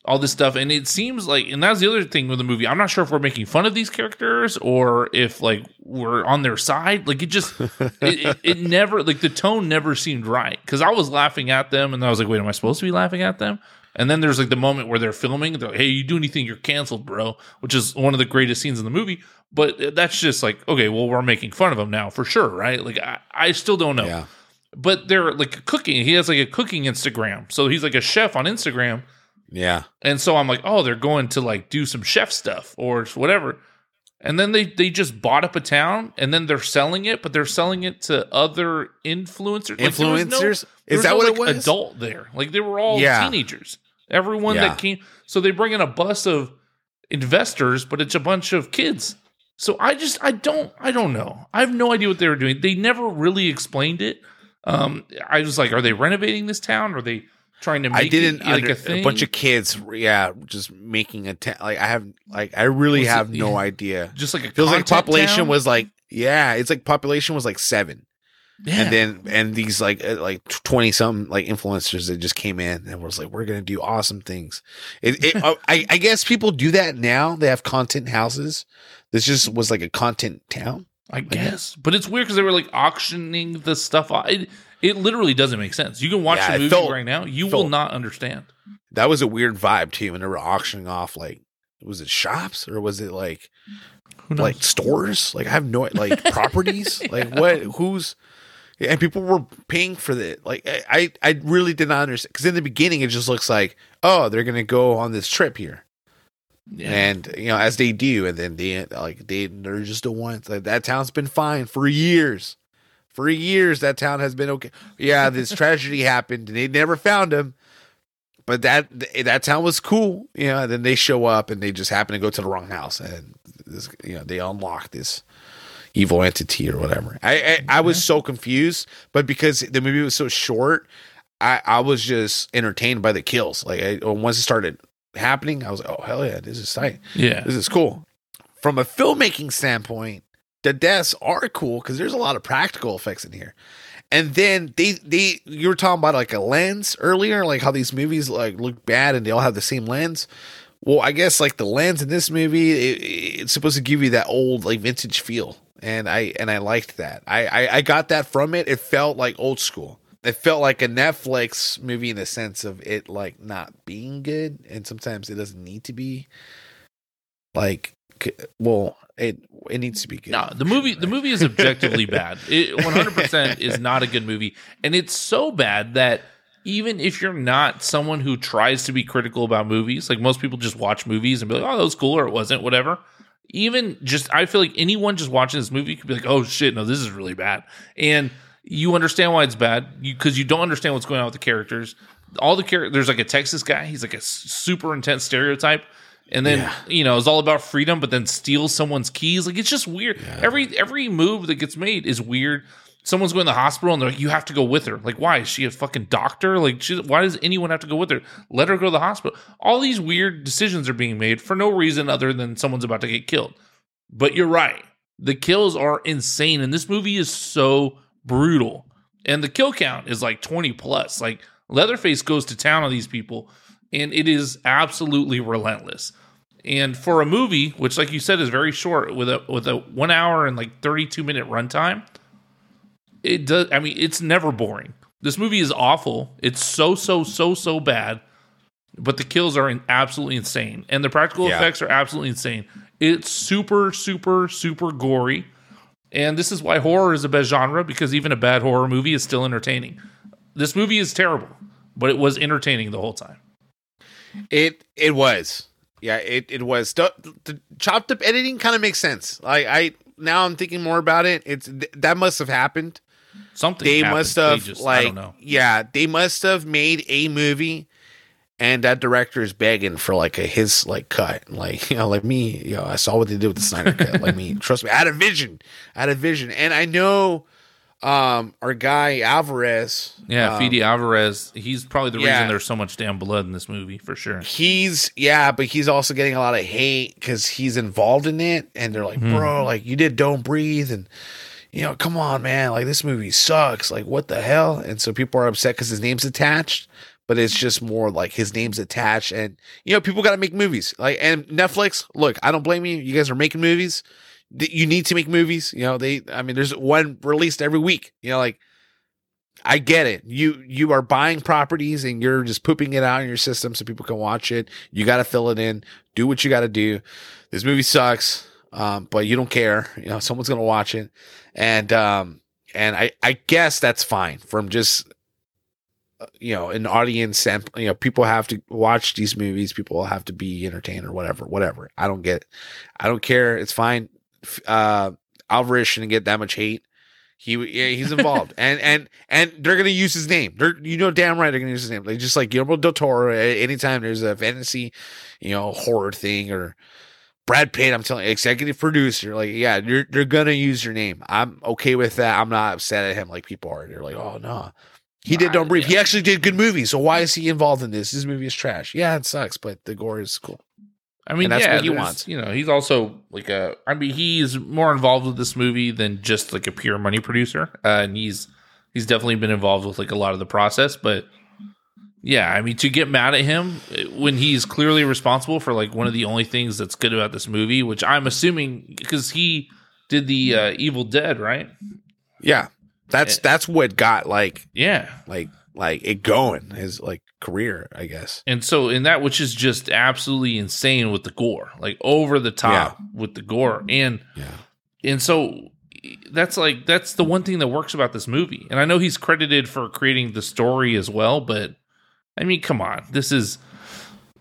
all this stuff and it seems like and that's the other thing with the movie. I'm not sure if we're making fun of these characters or if like we're on their side. Like it just it, it, it never like the tone never seemed right. Because i was laughing at them and i was like wait am i supposed to be laughing at them? And then there's like the moment where they're filming they're like hey you do anything you're canceled bro which is one of the greatest scenes in the movie. But that's just like okay well we're making fun of them now for sure right? Like i, I still don't know. Yeah. but they're like cooking. He has like a cooking instagram. So he's like a chef on instagram Yeah. and so I'm like, oh, they're going to like do some chef stuff or whatever. And then they they just bought up a town and then they're selling it, but they're selling it to other influencers. Like, there was no- Influencers? Is that no, what it like, was? Adult there, like they were all Yeah. teenagers. Everyone Yeah. that came, so they bring in a bus of investors, but it's a bunch of kids. So I just I don't I don't know. I have no idea what they were doing. They never really explained it. Um, I was like, are they renovating this town? Are they trying to make I didn't it like under, a thing? a bunch of kids, yeah, just making a ta- like I have like I really Was it- have no yeah. idea. just like a Feels like population town? was like yeah, it's like population was like seven, Yeah. and then and these like uh, like twenty some like influencers that just came in and was like we're gonna do awesome things. It, it uh, I I guess people do that now. They have content houses. This just was like a content town. I guess, but it's weird because they were like auctioning the stuff. off. It, it literally doesn't make sense. You can watch Yeah, the movie felt- right now, you will felt- not understand. That was a weird vibe too. When they were auctioning off like was it shops or was it like Who knows? like stores like i have no like properties like what who's and people were paying for the like i i I really did not understand because in the beginning it just looks like oh they're gonna go on this trip here yeah. and you know as they do and then they like they they're just the ones like that town's been fine for years for years that town has been okay. Yeah this tragedy happened. And they never found him. But that that town was cool you know and then they show up and they just happen to go to the wrong house. And this you know they unlock this evil entity or whatever. I i, I was so confused but because the movie was so short i i was just entertained by the kills. Like I, once it started happening i was like oh hell yeah this is tight. Yeah. this is cool. From a filmmaking standpoint, the deaths are cool because there's a lot of practical effects in here. And then they they you were talking about like a lens earlier, like how these movies like look bad and they all have the same lens. Well, I guess like the lens in this movie, it, it's supposed to give you that old like vintage feel, and I and I liked that. I, I I got that from it. It felt like old school. It felt like a Netflix movie in the sense of it like not being good, and sometimes it doesn't need to be like well it it needs to be good No, the movie the movie is objectively bad. It 100% is not a good movie, and it's so bad that even if you're not someone who tries to be critical about movies, like most people just watch movies and be like, "Oh, that was cool," or "It wasn't," whatever. Even just, I feel like anyone just watching this movie could be like, "Oh shit, no, this is really bad," and you understand why it's bad because you, don't understand what's going on with the characters. All the characters, there's like a Texas guy. He's like a super intense stereotype. And then you know it's all about freedom, but then steal someone's keys. Like it's just weird. Every every move that gets made is weird. Someone's going to the hospital and they're like, "You have to go with her." Like, why is she a fucking doctor? Like, she, why does anyone have to go with her? Let her go to the hospital. All these weird decisions are being made for no reason other than someone's about to get killed. But you're right. The kills are insane, and this movie is so brutal. And the kill count is like 20 plus. Like Leatherface goes to town on these people, and it is absolutely relentless. And for a movie, which, like you said, is very short, with a with a one hour and like 32 minute runtime, it does. I mean, it's never boring. This movie is awful. It's so so so so bad, but the kills are in, absolutely insane, and the practical Yeah. effects are absolutely insane. It's super super super gory, and this is why horror is a best genre because even a bad horror movie is still entertaining. This movie is terrible, but it was entertaining the whole time. It it was. Yeah, it it was. The, the chopped up editing kind of makes sense. Like I now I'm thinking more about it. It's that must have happened. Something They happened. must have just- I like don't know. yeah, they must have made a movie and that director is begging for like a his like cut. Like, you know, like me, you know, I saw what they did with the Snyder cut. Like me, trust me, I had a vision. I had a vision. And I know um our guy Alvarez Yeah, um, Fede Alvarez. He's probably the yeah. reason there's so much damn blood in this movie for sure. he's yeah, but he's also getting a lot of hate because he's involved in it, and they're like, bro, like you did "Don't Breathe," and you know, come on, man, like this movie sucks. Like, what the hell? And so people are upset because his name's attached, but it's just more like his name's attached, and you know, people got to make movies. Like, and Netflix, look, I don't blame you. You guys are making movies. Th- You need to make movies. You know, they. I mean, there's one released every week. You know, like I get it. You you are buying properties and you're just pooping it out in your system so people can watch it. You got to fill it in. Do what you got to do. This movie sucks, um, but you don't care. You know, someone's gonna watch it, and um, and I I guess that's fine from just uh, you know an audience and you know people have to watch these movies. People have to be entertained or whatever. Whatever. I don't get. It. I don't care. It's fine. Uh, Alvarez shouldn't get that much hate. He yeah, he's involved, and and and they're gonna use his name. They're you know damn right they're gonna use his name. Like just like Guillermo del Toro. Anytime there's a fantasy, you know, horror thing or Brad Pitt, I'm telling you, executive producer, like yeah, you're they're gonna use your name. I'm okay with that. I'm not upset at him like people are. They're like, oh no, he did Don't Breathe. He actually did good movies. So why is he involved in this? This movie is trash. Yeah, it sucks, but the gore is cool. I mean, And that's yeah, what he wants. You know, he's also like a. I mean, he's more involved with this movie than just like a pure money producer, uh, and he's he's definitely been involved with like a lot of the process. But yeah, I mean, to get mad at him uh, when he's clearly responsible for like one of the only things that's good about this movie, which I'm assuming because he did the uh, Evil Dead, right? Yeah, that's that's what got like Yeah, like like it going his like career, I guess. And so in that which is just absolutely insane with the gore, like over the top with the gore. And Yeah. and so that's like that's the one thing that works about this movie. And I know he's credited for creating the story as well, but I mean, come on. This is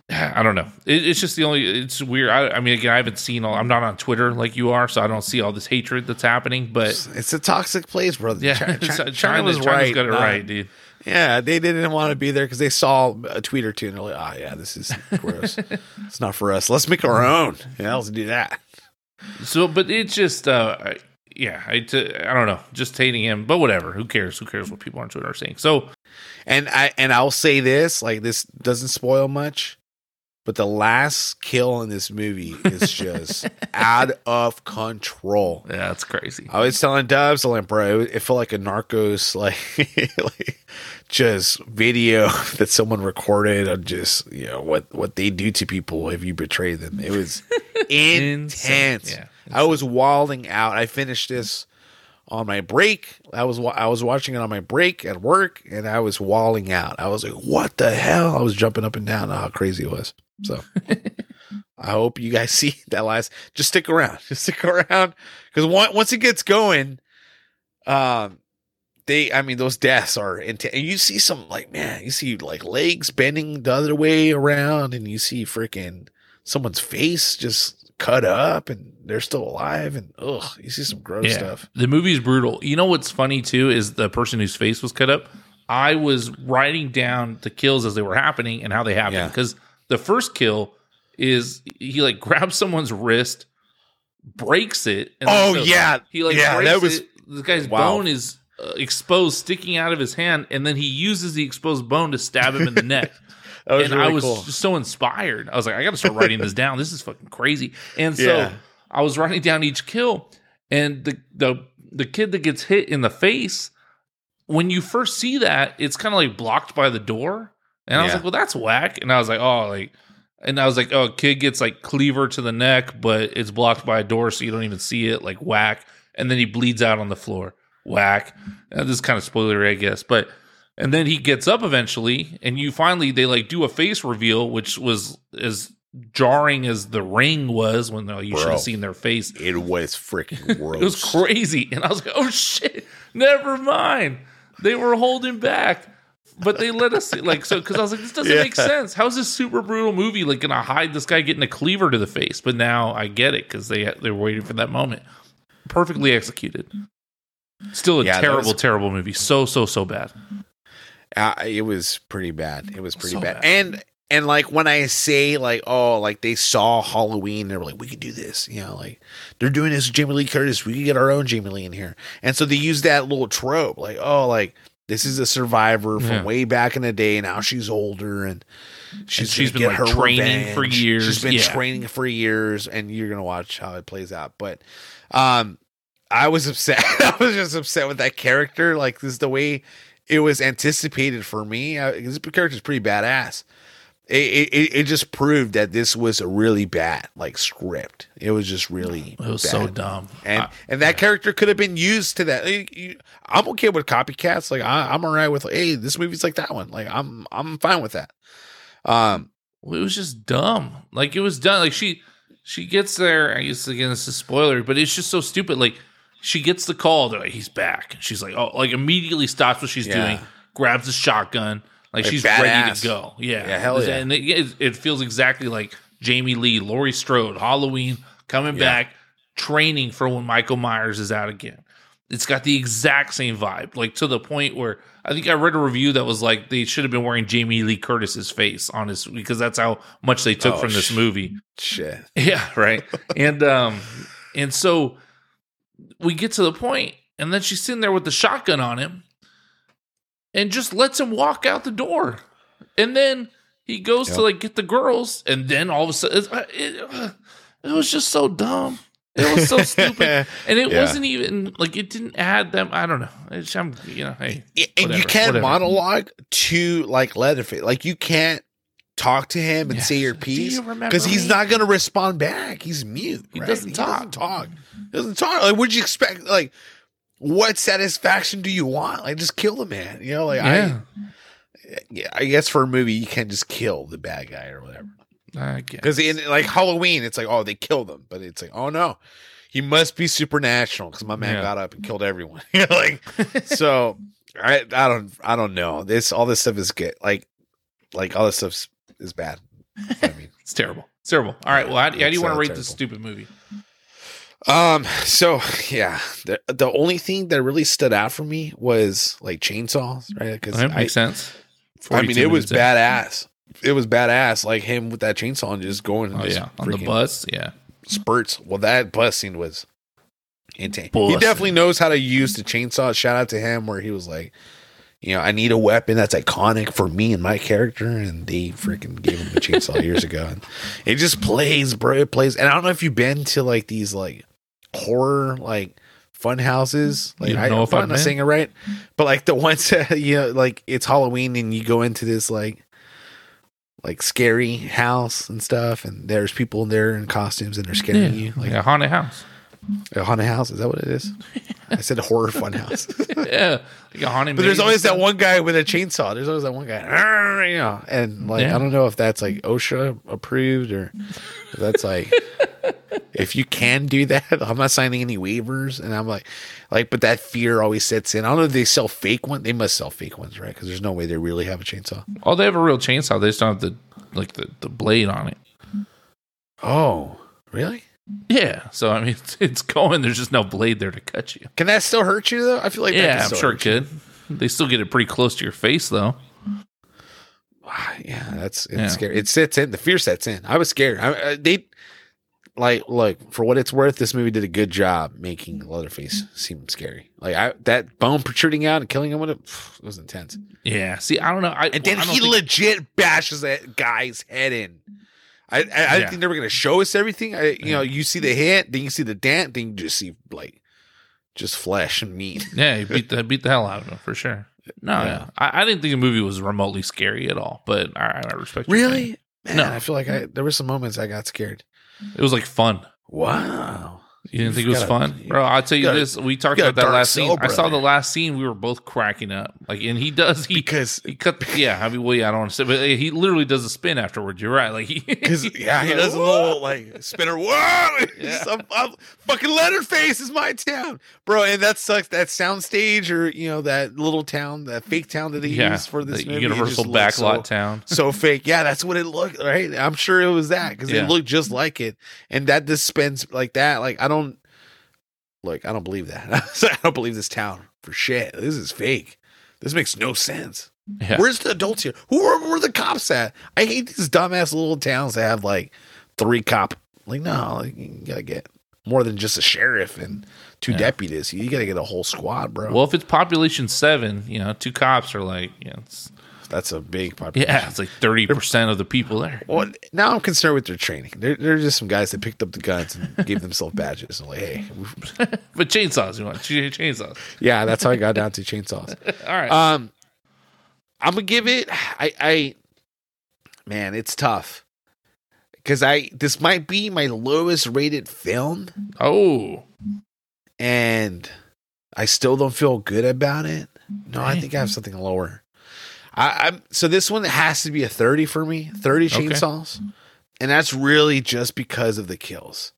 I don't know. It, it's just the only. It's weird. I, I mean, again, I haven't seen all. I'm not on Twitter like you are, so I don't see all this hatred that's happening. But It's a toxic place, brother. yeah, China, China's right. got it right, dude. Yeah, they didn't want to be there because they saw a tweet or two and they're like, "Oh yeah, this is gross. it's not for us. Let's make our own. Yeah, let's do that." So, but it's just, uh, yeah, I, t- I don't know, just hating him, but whatever. Who cares? Who cares what people on Twitter are saying? So, And I and I'll say this, like this doesn't spoil much, but the last kill in this movie is just out of control. yeah, that's crazy. I was telling Dubs, I'm like, bro, it, felt like a Narcos, like, like just video that someone recorded of just you know what what they do to people if you betray them. It was intense. Yeah, I was wilding out. I finished this on my break. I was I was watching it on my break at work, and I was walling out. I was like, "What the hell?" I was jumping up and down. How crazy it was. So. I hope you guys see that last. Just stick around. Just stick around because once it gets going, um, they. I mean, those deaths are intense. And you see some like man, you see like legs bending the other way around, and you see freaking someone's face just cut up, and they're still alive, and ugh, you see some gross yeah, stuff. the movie's brutal. You know what's funny too is the person whose face was cut up. I was writing down the kills as they were happening and how they happened Yeah. The first kill is he like grabs someone's wrist, breaks it. And Oh, so yeah. he like Yeah, that was- it. The guy's Wow. bone is uh, exposed, sticking out of his hand, and then he uses the exposed bone to stab him in the neck. That was and I was cool. just so inspired. I was like, I got to start writing this down. This is fucking crazy. And so Yeah. I was writing down each kill, and the the the kid that gets hit in the face. When you first see that, it's kind of like blocked by the door, and I was Yeah. like, "Well, that's whack." And I was like, "Oh, like," and I was like, "Oh, kid gets like cleaver to the neck, but it's blocked by a door, so you don't even see it." Like whack, and then he bleeds out on the floor. Whack. Uh, this is kind of spoilery, I guess, but and then he gets up eventually, and you finally they like do a face reveal, which was as jarring as the ring was when uh, you should have seen their face. It was freaking gross. It was crazy, and I was like, "Oh shit, never mind." They were holding back but they let us see, like so because I was like, this doesn't Yeah. make sense. How is this super brutal movie like gonna hide this guy getting a cleaver to the face? But now I get it because they they were waiting for that moment. Perfectly executed. Still a Yeah, terrible, was- terrible movie. So so so bad. Uh, it was pretty bad. It was pretty So bad. bad. And and like when I say like oh like they saw Halloween, they were like we could do this. You know like they're doing this Jamie Lee Curtis. We could get our own Jamie Lee in here. And so they use that little trope like oh like this is a survivor from Yeah. way back in the day. Now she's older and she's, she's gonna been, get like, her training for years. She's been Yeah. training for years, and you're gonna watch how it plays out. But um, I was upset. I was just upset with that character. Like this is the way it was anticipated for me. Uh, this character's pretty badass. It, it it just proved that this was a really bad like script. It was just really It was so dumb. And I- and that character could have been used to that. I'm okay with copycats. Like I, I'm alright with. Hey, this movie's like that one. Like I'm I'm fine with that. Um, Well, it was just dumb. Like it was done. Like she she gets there. I guess again this is spoiler, but it's just so stupid. Like she gets the call. They're like, he's back. And she's like, oh, like immediately stops what she's Yeah. doing, grabs the shotgun, like, Like, she's ready to go. Yeah, Yeah, hell yeah. And it, it, it feels exactly like Jamie Lee, Laurie Strode, Halloween coming Yeah. back, training for when Michael Myers is out again. It's got the exact same vibe, like to the point where I think I read a review that was like they should have been wearing Jamie Lee Curtis's face on his because that's how much they took Oh, from this movie. shit. Yeah, right. and um and so we get to the point and then she's sitting there with the shotgun on him and just lets him walk out the door. And then he goes to like get the girls and then all of a sudden uh, it, uh, it was just so dumb. It was so stupid. And it Yeah. wasn't even like it didn't add them. I don't know. It's, I'm, you know, hey, and you can't whatever. monologue to like Leatherface. Like you can't talk to him and say your piece you because he's not going to respond back. He's mute. He right? doesn't talk. doesn't talk. He doesn't talk. Like, what'd you expect? Like, what satisfaction do you want? Like, just kill the man. You know, like Yeah, I, yeah, I guess for a movie you can't just kill the bad guy or whatever. I guess. Because in like Halloween, it's like, oh, they killed him, but it's like, oh no, he must be supernatural because my man Yeah. got up and killed everyone. You know, like, so I, I don't, I don't know. This, all this stuff is good. Like, like all this stuff is bad. I mean, It's terrible. It's terrible. All right. Well, how, do- how do you want to uh, rate this stupid movie? Um, so yeah, the the only thing that really stood out for me was like chainsaws, right? Because That I, makes sense. I mean, it was in. badass. It was badass, like him with that chainsaw and just going. and Oh just yeah, on the bus. Yeah, spurts. Well, that bus scene was intense. He definitely knows how to use the chainsaw. Shout out to him where he was like, you know, I need a weapon that's iconic for me and my character, and they freaking gave him a chainsaw years ago. And it just plays, bro. It plays. And I don't know if you've been to like these like horror like fun houses. Like You I know if I'm not saying it right, but like the ones that you know, like it's Halloween and you go into this like like scary house and stuff, and there's people in there in costumes and they're scaring you. like Like a haunted house. A haunted house, is that what it is? I said horror fun house. yeah, like a haunted. But there's always that one guy with a chainsaw. There's always that one guy, you know, and like Yeah. I don't know if that's like OSHA approved or if that's like if you can do that. I'm not signing any waivers, and I'm like, like, but that fear always sets in. I don't know if they sell fake ones. They must sell fake ones, right? Because there's no way they really have a chainsaw. Oh, they have a real chainsaw. They just don't have the like the, the blade on it. Oh, really? Yeah. So I mean, it's, it's going. There's just no blade there to cut you. Can that still hurt you though? I feel like yeah, I'm sure it could. They still get it pretty close to your face though. Ah, yeah, that's it's Yeah. scary. It sets in. The fear sets in. I was scared. I, I, they like look for what it's worth. This movie did a good job making Leatherface seem scary. Like I, that bone protruding out and killing him with it, it was intense. Yeah. See, I don't know. I, And then I he think- legit bashes that guy's head in. I I, I didn't Yeah. think they were gonna show us everything. I, you know, you see the hit, then you see the dent, then you just see like just flesh and meat. Yeah, he beat the beat the hell out of him for sure. No, Yeah. yeah. I, I didn't think the movie was remotely scary at all. But I, I respect. Really? Man, No. I feel like I there were some moments I got scared. It was like fun. Wow. You didn't think it was gotta- fun, bro? I'll tell you gotta- this: we talked about that last scene. I saw the last scene. We were both cracking up. Like, and he does he Because- he cut. Yeah, I mean, well, yeah, I don't want to say, but he literally does a spin afterwards. You're right. Like, he, Because yeah, he does a little like spinner. Whoa! Some, I'm- fucking Leatherface is my town, bro. And that sucks. That soundstage or you know that little town, that fake town that they yeah, used for this the movie, Universal backlot so, town. so fake. Yeah, that's what it looked right. I'm sure it was that because Yeah. it looked just like it, and that dispense like that. Like I don't look. I don't believe that. I don't believe this town for shit. This is fake. This makes no sense. Yeah. Where's the adults here? Who are where are the cops at? I hate these dumbass little towns that have like three cop. Like no, like, you gotta get more than just a sheriff and two deputies. You gotta get a whole squad, bro. Well, if it's population seven, you know, two cops are like, you know, it's, that's a big population. yeah, it's like thirty percent of the people there. Well, now I'm concerned with their training. They're, they're just some guys that picked up the guns and gave themselves badges. And like, hey, But chainsaws, you want chainsaws? yeah, that's how I got down to chainsaws. All right. Um, I'm gonna give it. I, I, man, it's tough because I this might be my lowest rated film, oh, and I still don't feel good about it. No, I think I have something lower. I, I'm so this one has to be a 30 for me. 30 Okay. chainsaws, and that's really just because of the kills,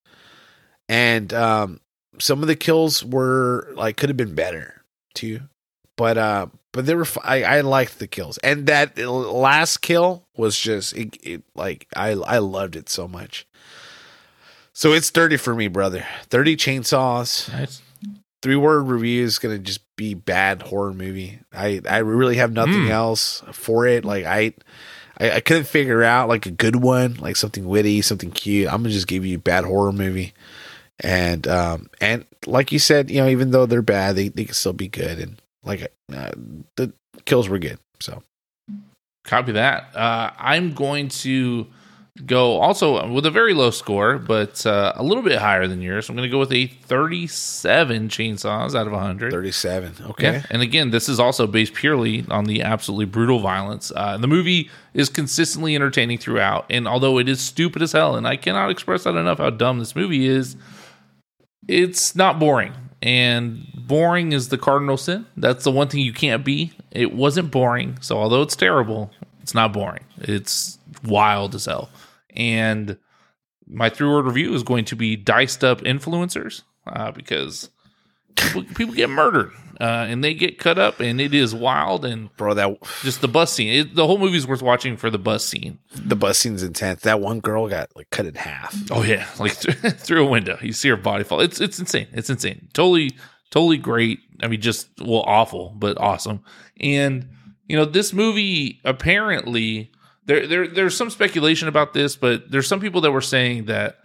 and um, some of the kills were like could have been better too, but uh, but they were. I I liked the kills, and that last kill was just it, it like I I loved it so much. So it's 30 for me, brother. 30 chainsaws nice. Three word review is gonna just be bad horror movie. I I really have nothing Hmm. else for it. Like I, I I couldn't figure out like a good one, like something witty, something cute. I'm gonna just give you bad horror movie. And um and like you said, you know, even though they're bad, they they can still be good. And like uh, the kills were good. So Copy that. Uh, I'm going to go also with a very low score, but uh, a little bit higher than yours. I'm going to go with a 37 chainsaws out of 100. 37. Okay. Yeah, and again, this is also based purely on the absolutely brutal violence. Uh, the movie is consistently entertaining throughout, and although it is stupid as hell, and I cannot express that enough how dumb this movie is, it's not boring. And boring is the cardinal sin. That's the one thing you can't be. It wasn't boring, so although it's terrible, it's not boring. It's wild as hell. And my three word review is going to be diced up influencers uh, because people, people get murdered uh, and they get cut up and it is wild and Bro, that just the bus scene. It, the whole movie is worth watching for the bus scene. the bus scene's intense. That one girl got like cut in half. Oh yeah, like through a window, you see her body fall. It's it's insane. It's insane. Totally, totally great. I mean, just well, awful, but awesome. And you know, this movie apparently there there there's some speculation about this, but there's some people that were saying that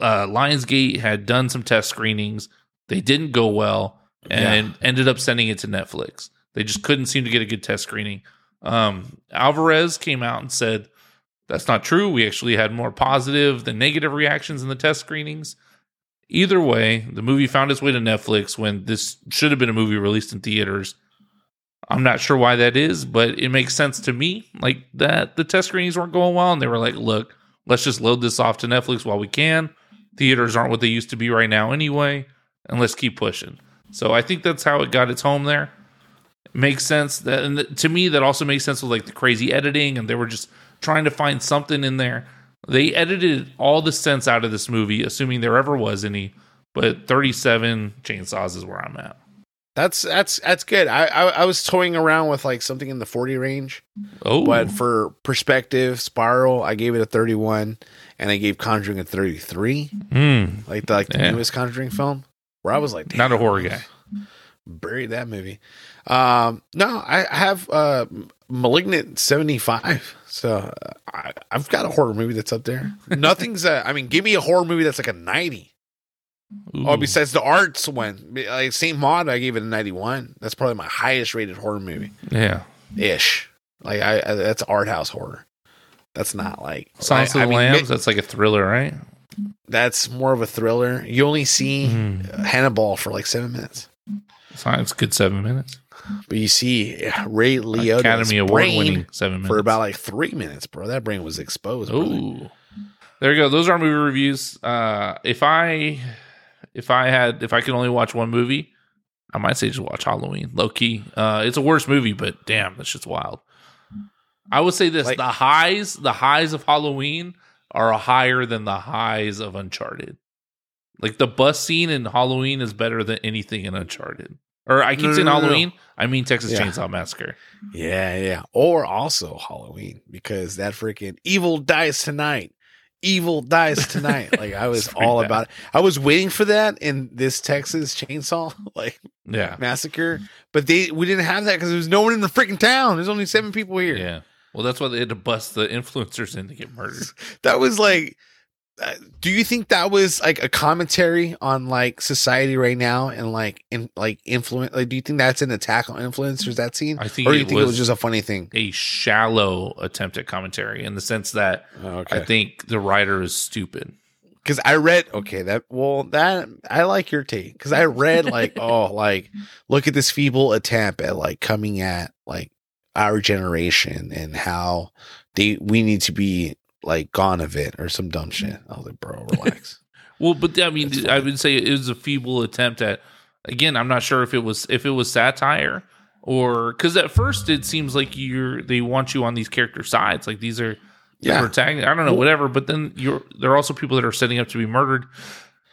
uh, Lionsgate had done some test screenings. They didn't go well, and ended up sending it to Netflix. They just couldn't seem to get a good test screening. Um, Alvarez came out and said that's not true. We actually had more positive than negative reactions in the test screenings. Either way, the movie found its way to Netflix when this should have been a movie released in theaters. I'm not sure why that is, but it makes sense to me. Like that the test screenings weren't going well, and they were like, look, let's just load this off to Netflix while we can. Theaters aren't what they used to be right now anyway, and let's keep pushing. So I think that's how it got its home there. It Makes sense that and th- to me that also makes sense with like the crazy editing and they were just trying to find something in there. They edited all the sense out of this movie, assuming there ever was any. But 37 chainsaws is where I'm at. That's that's that's good. I, I I was toying around with like something in the 40 range. Oh, But for perspective, Spiral, I gave it a 31, and I gave Conjuring a 33, Hmm. like the, like the Yeah. newest Conjuring film, where I was like, not a horror guy. buried that movie. Um, no, I have uh, Malignant 75, so uh, I, I've got a horror movie that's up there. Nothing's, uh, I mean, give me a horror movie that's like a 90. Oh, besides the arts one, like Saint Maud, I gave it a 91. That's probably my highest rated horror movie yeah. ish. Like I, I that's art house horror. That's not like Silence I- of the mean, Lambs. ma- That's like a thriller, right? That's more of a thriller. You only see Mm-hmm. Hannibal for like seven minutes, It's good seven minutes. but you see Ray Liotta's Academy Award winning seven minutes. for about like three minutes, bro. That brain was exposed. brother. Ooh. There you go. Those are movie reviews. Uh, if I if I had if I could only watch one movie, I might say just watch Halloween. Low key, uh, it's a worse movie, but damn, that's just wild. I would say this: Like- the highs, the highs of Halloween are higher than the highs of Uncharted. Like the bus scene in Halloween is better than anything in Uncharted. Or I keep No, saying no, no. Halloween, I mean Texas Yeah. Chainsaw Massacre. Yeah, yeah. Or also Halloween because that freaking evil dies tonight. Evil dies tonight. Like I was all about it. I was waiting for that in this Texas chainsaw like Yeah, massacre, but they we didn't have that because there was no one in the freaking town. There's only seven people here. yeah. Well, that's why they had to bust the influencers in to get murdered. That was like. Uh, do you think that was like a commentary on like society right now and like in like influence? Like, do you think that's an attack on influencers that scene? I think or do you it think it was was- just a funny thing? A shallow attempt at commentary in the sense that Oh, okay. I think the writer is stupid. because I read okay that well that I like your take because I read like oh like look at this feeble attempt at like coming at like our generation and how they we need to be like gone of it or some dumb shit. I was like, bro, relax. Well, but I mean, I would say it was a feeble attempt at. Again, I'm not sure if it was if it was satire or because at first it seems like you're they want you on these character sides, like these are Yeah. protagonists. I don't know, whatever. But then you're there are also people that are setting up to be murdered.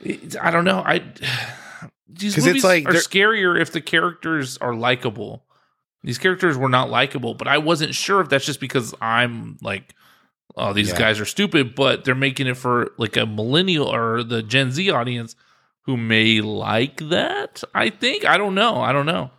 It- I don't know. I these 'Cause it's movies like they're- scarier if the characters are likable. These characters were not likable, but I wasn't sure if that's just because I'm like, oh, these Yeah. guys are stupid, but they're making it for like a millennial or the Gen Z audience who may like that. I think. I don't know. I don't know.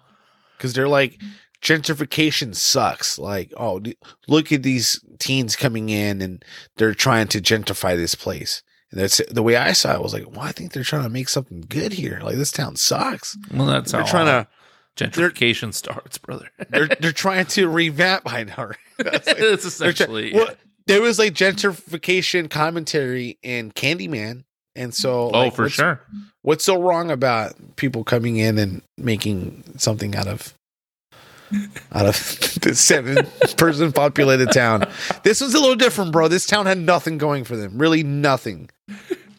because they're like gentrification sucks. Like, oh, look at these teens coming in and they're trying to gentrify this place. And that's the way I saw it. Was like, well, I think they're trying to make something good here. Like, this town sucks. Well, that's how They're trying to. gentrification starts, brother. They're they're trying to revamp. I know. right? That's like- it's they're try- essentially. well, there was like gentrification commentary in Candyman, and so oh, for what's- sure. What's so wrong about people coming in and making something out of out of the seven person populated town? This was a little different, bro. This town had nothing going for them. Really nothing.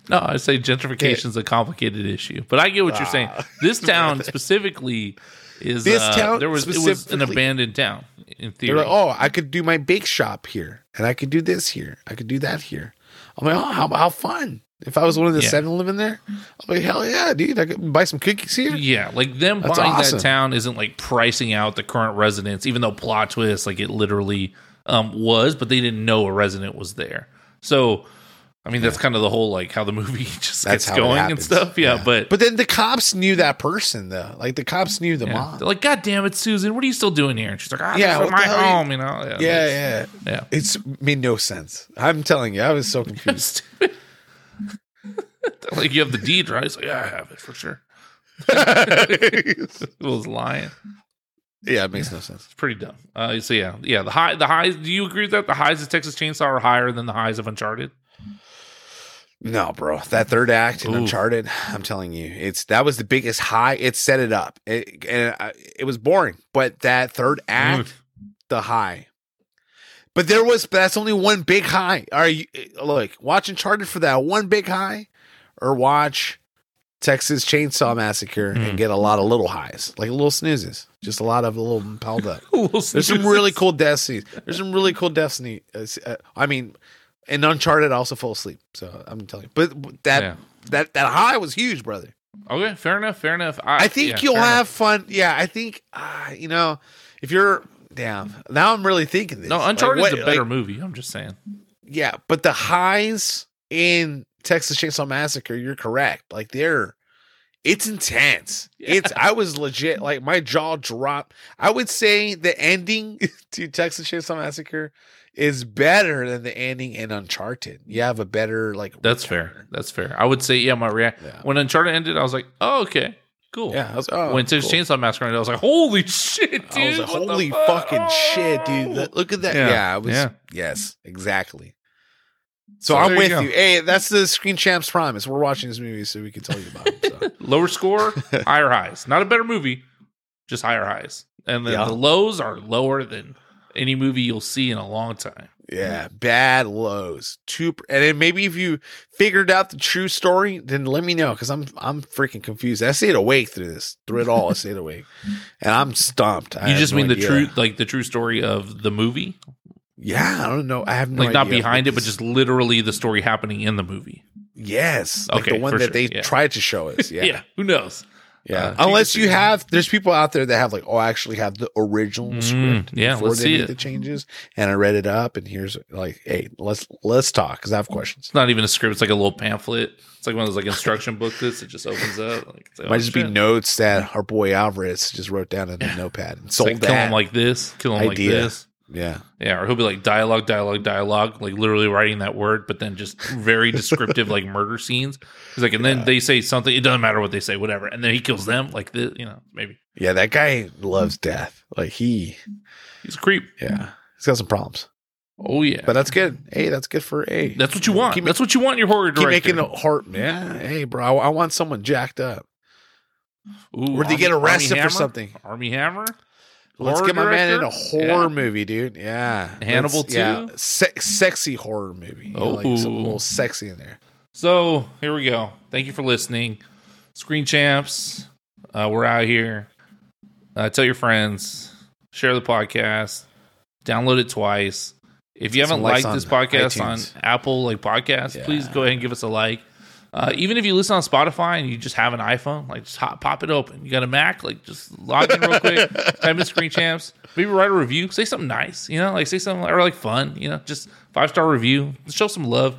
No, I say gentrification is a complicated issue, but I get what you're saying. Ah. This town specifically is This uh, town There was it was an abandoned town in theory. like, oh, I could do my bake shop here, and I could do this here. I could do that here. I'm like, oh, how, how fun. If I was one of the Yeah. 7 Eleven there, I'm like, hell yeah, dude. I could buy some cookies here. Yeah, like them That's buying awesome. that town isn't like pricing out the current residents, even though plot twist, like it literally um, was, but they didn't know a resident was there. So, I mean, that's kind of the whole like how the movie just That's gets going and stuff. Yeah, but But then the cops knew that person, though. Like, the cops knew the yeah. mom. they're like, God damn it, Susan, what are you still doing here? And she's like, ah, Yeah, yeah, what my hell you- home, you know? Yeah, Yeah, yeah. yeah. It's made no sense. I'm telling you, I was so confused. Like you have the deed, right? It's like, yeah, I have it for sure. It was lying. yeah, it makes no sense. It's pretty dumb. Uh, so yeah, yeah. The high, the highs. Do you agree with that? The highs of Texas Chainsaw are higher than the highs of Uncharted. No, bro, that third act in Oof. Uncharted, I'm telling you, it's that was the biggest high. It set it up, it, and I, it was boring. But that third act, the high. But there was, but that's only one big high. Are you look watch Uncharted for that one big high, or watch Texas Chainsaw Massacre Hmm. and get a lot of little highs, like little snoozes, just a lot of little piled up. There's some really cool destinies. There's some really cool destiny. Uh, uh, I mean, in Uncharted, I also fell asleep. So I'm telling you, but that Yeah. that that high was huge, brother. Okay, fair enough. Fair enough. I think yeah, you'll fair enough. have fun. Yeah, I think uh, you know if you're damn. Now I'm really thinking this. No, Like, Uncharted's what- a better like, movie. I'm just saying. yeah, but the highs in Texas Chainsaw Massacre, you're correct. Like they're it's intense. It's I was legit like my jaw dropped. I would say the ending to Texas Chainsaw Massacre is better than the ending in Uncharted. You have a better like That's fair. That's fair. I would say, yeah, my react Yeah. when Uncharted ended, I was like, oh, okay, cool. Yeah, I was, oh, when Texas cool. Chainsaw Massacre ended, I was like, holy shit, dude! I was like, holy fuck? fucking shit, dude! Oh. That- Look at that. Yeah, Yeah, I was. yeah. Yes, exactly. So, So I'm you with go. you. Hey, that's the Screen Champs promise. We're watching this movie so we can tell you about it. So. Lower score, higher highs. Not a better movie, just higher highs. And then Yeah. the lows are lower than any movie you'll see in a long time. Yeah, bad lows. Two, and then maybe if you figured out the true story, then let me know because I'm I'm freaking confused. I stayed awake through this, through it all. I stayed awake, and I'm stumped. I You just no mean the idea. true, like the true story of the movie, Yeah, I don't know. I have no like not behind it, but just literally the story happening in the movie. yes, like Okay, the one that sure, they yeah. tried to show us. Yeah, Yeah, who knows? Yeah. Uh, Unless you you can see- have, there's people out there that have like, oh, I actually have the original Mm, script. yeah, before let's they see made it. the changes, and I read it up, and here's like, hey, let's let's talk because I have questions. It's not even a script; it's like a little pamphlet. It's like one of those like instruction booklets. It just opens up. Like, it's like, Might oh, just be notes that our boy Alvarez just wrote down in a notepad and It's sold like, kill that. him like this, kill him idea. like this. Yeah, Yeah, or he'll be like dialogue, dialogue, dialogue, like literally writing that word, but then just very descriptive, like murder scenes. He's like, and then they say something. It doesn't matter what they say, whatever. And then he kills them, like this, you know, maybe yeah. That guy loves death. Like he, he's a creep. yeah, he's got some problems, Oh yeah, but that's good. Hey, that's good for A. that's what you want. Keep, that's what you want in your horror keep making a heart. Yeah, hey, bro, I, I want someone jacked up. Ooh, Or they get arrested Army for something. Armie Hammer. Let's get my man in a horror Yeah. movie, dude. Yeah, Hannibal Let's- yeah, too? se- sexy horror movie. You know, like something a Oh. little sexy in there. So here we go. Thank you for listening, Screen Champs. Uh, we're out here. Uh, tell your friends, share the podcast, download it twice. If you Some haven't liked this podcast iTunes. on Apple like podcasts, Yeah. please go ahead and give us a like. Uh, even if you listen on Spotify and you just have an iPhone, like just hop, pop it open. You got a Mac, like just log in real quick, type in Screen Champs. Maybe write a review, say something nice, you know, like say something or like fun, you know, just five star review, show some love.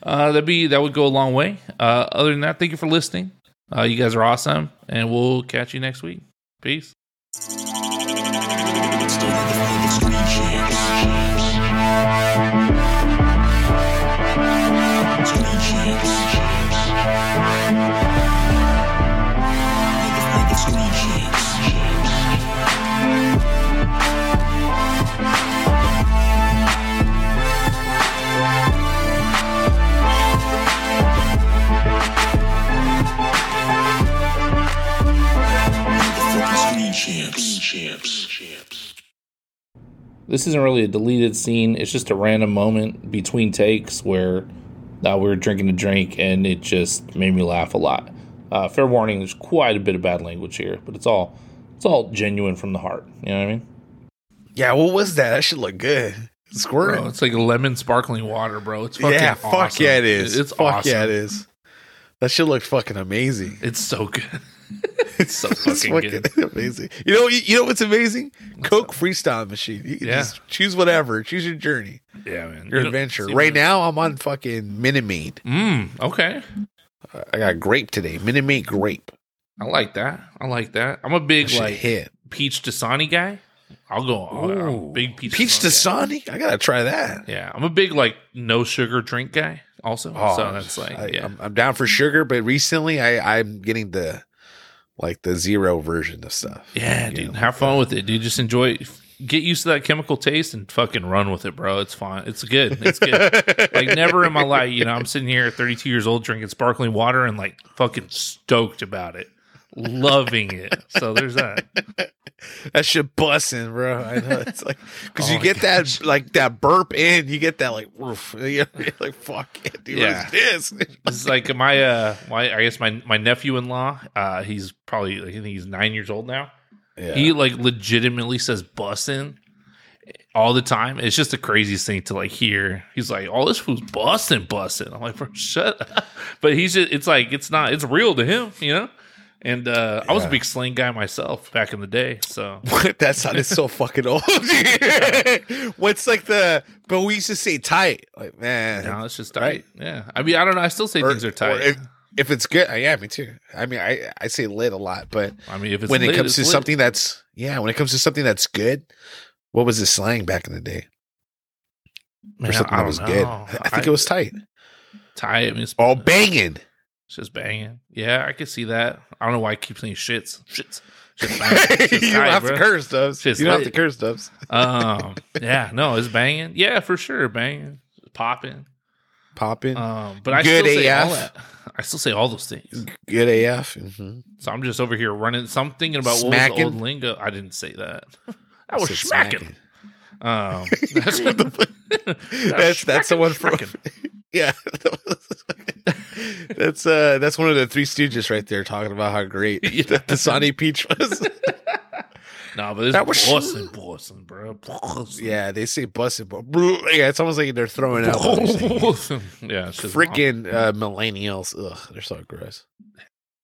Uh, that'd be that would go a long way. Uh, other than that, thank you for listening. Uh, you guys are awesome, and we'll catch you next week. Peace. This isn't really a deleted scene. It's just a random moment between takes where uh, we were drinking a drink and it just made me laugh a lot. Uh, fair warning: there's quite a bit of bad language here, but it's all it's all genuine from the heart. You know what I mean? Yeah, what was that? That should look good. Squirt. Bro, it's like lemon sparkling water, bro. It's fucking yeah, fuck awesome. yeah, it is. It's fuck awesome. yeah, it is. That shit looked fucking amazing. It's so good. it's so fucking fucking good. amazing. You know, you, you know what's amazing? Coke freestyle machine. You can Yeah. just choose whatever. Choose your journey, Yeah, man. your You adventure. Right now, I'm on fucking Minute Maid. Mm, okay. I got grape today. Minute Maid grape. I like that. I like that. I'm a big like hit. peach Dasani guy. I'll go. I'll, big peach. Peach Dasani guy. Dasani. I gotta try that. Yeah, I'm a big like no sugar drink guy. Also, Oh, so that's like I, yeah. I'm, I'm down for sugar, but recently I I'm getting the like the zero version of stuff. yeah, dude. know? Have fun with it, dude. Just enjoy. it. Get used to that chemical taste and fucking run with it, bro. It's fine. It's good. It's good. like never in my life, you know. I'm sitting here, at 32 years old, drinking sparkling water and like fucking stoked about it, loving it. So there's that. that shit busting, bro. I know it's like because Oh you get that like that burp in, you get that like roof. You're like fuck it, dude. Yeah. This? Is like my uh my I guess my my nephew in law. Uh, he's probably like, I think he's nine years old now. Yeah. He like legitimately says bussin' all the time. It's just the craziest thing to like hear. He's like, "All this food's bussin', bussin'." I'm like, "Bro, shut." up. But he's just it's like it's not it's real to him, you know. And uh, I was a big slang guy myself back in the day, so that sounded so fucking old. What's like the? But we used to say tight. Like man, now it's just tight. Right. Yeah, I mean, I don't know. I still say Or- things are tight. if, if it's good, yeah, me too. I mean, I I say lit a lot, but I mean, if it's when it comes to lit. something that's yeah, when it comes to something that's good, what was the slang back in the day Man, for something I that was good? I think it was tight. tight. I mean, All banging. It's just banging. Yeah, I could see that. I don't know why I keep saying shits. Shits. You don't tight, have bro. to curse, Dubs. Shit's You don't have to curse, Dubs. Um, yeah, no, it's banging. Yeah, for sure, banging, popping. Popping. Um, but I Good still say all AF. that. I still say all those things. Good AF. hmm So I'm just over here running. So I'm thinking about what was Smacking? the old lingo. I didn't say that. I was smacking. smacking. Um, that's, the, that's that's the one from yeah. that's uh that's one of the three stooges right there talking about how great the Dasani peach was. no, but this That was- Boston, Boston, bro. Boston. yeah, they say busted, but yeah, it's almost like they're throwing out yeah, freaking uh, millennials. Ugh, they're so gross.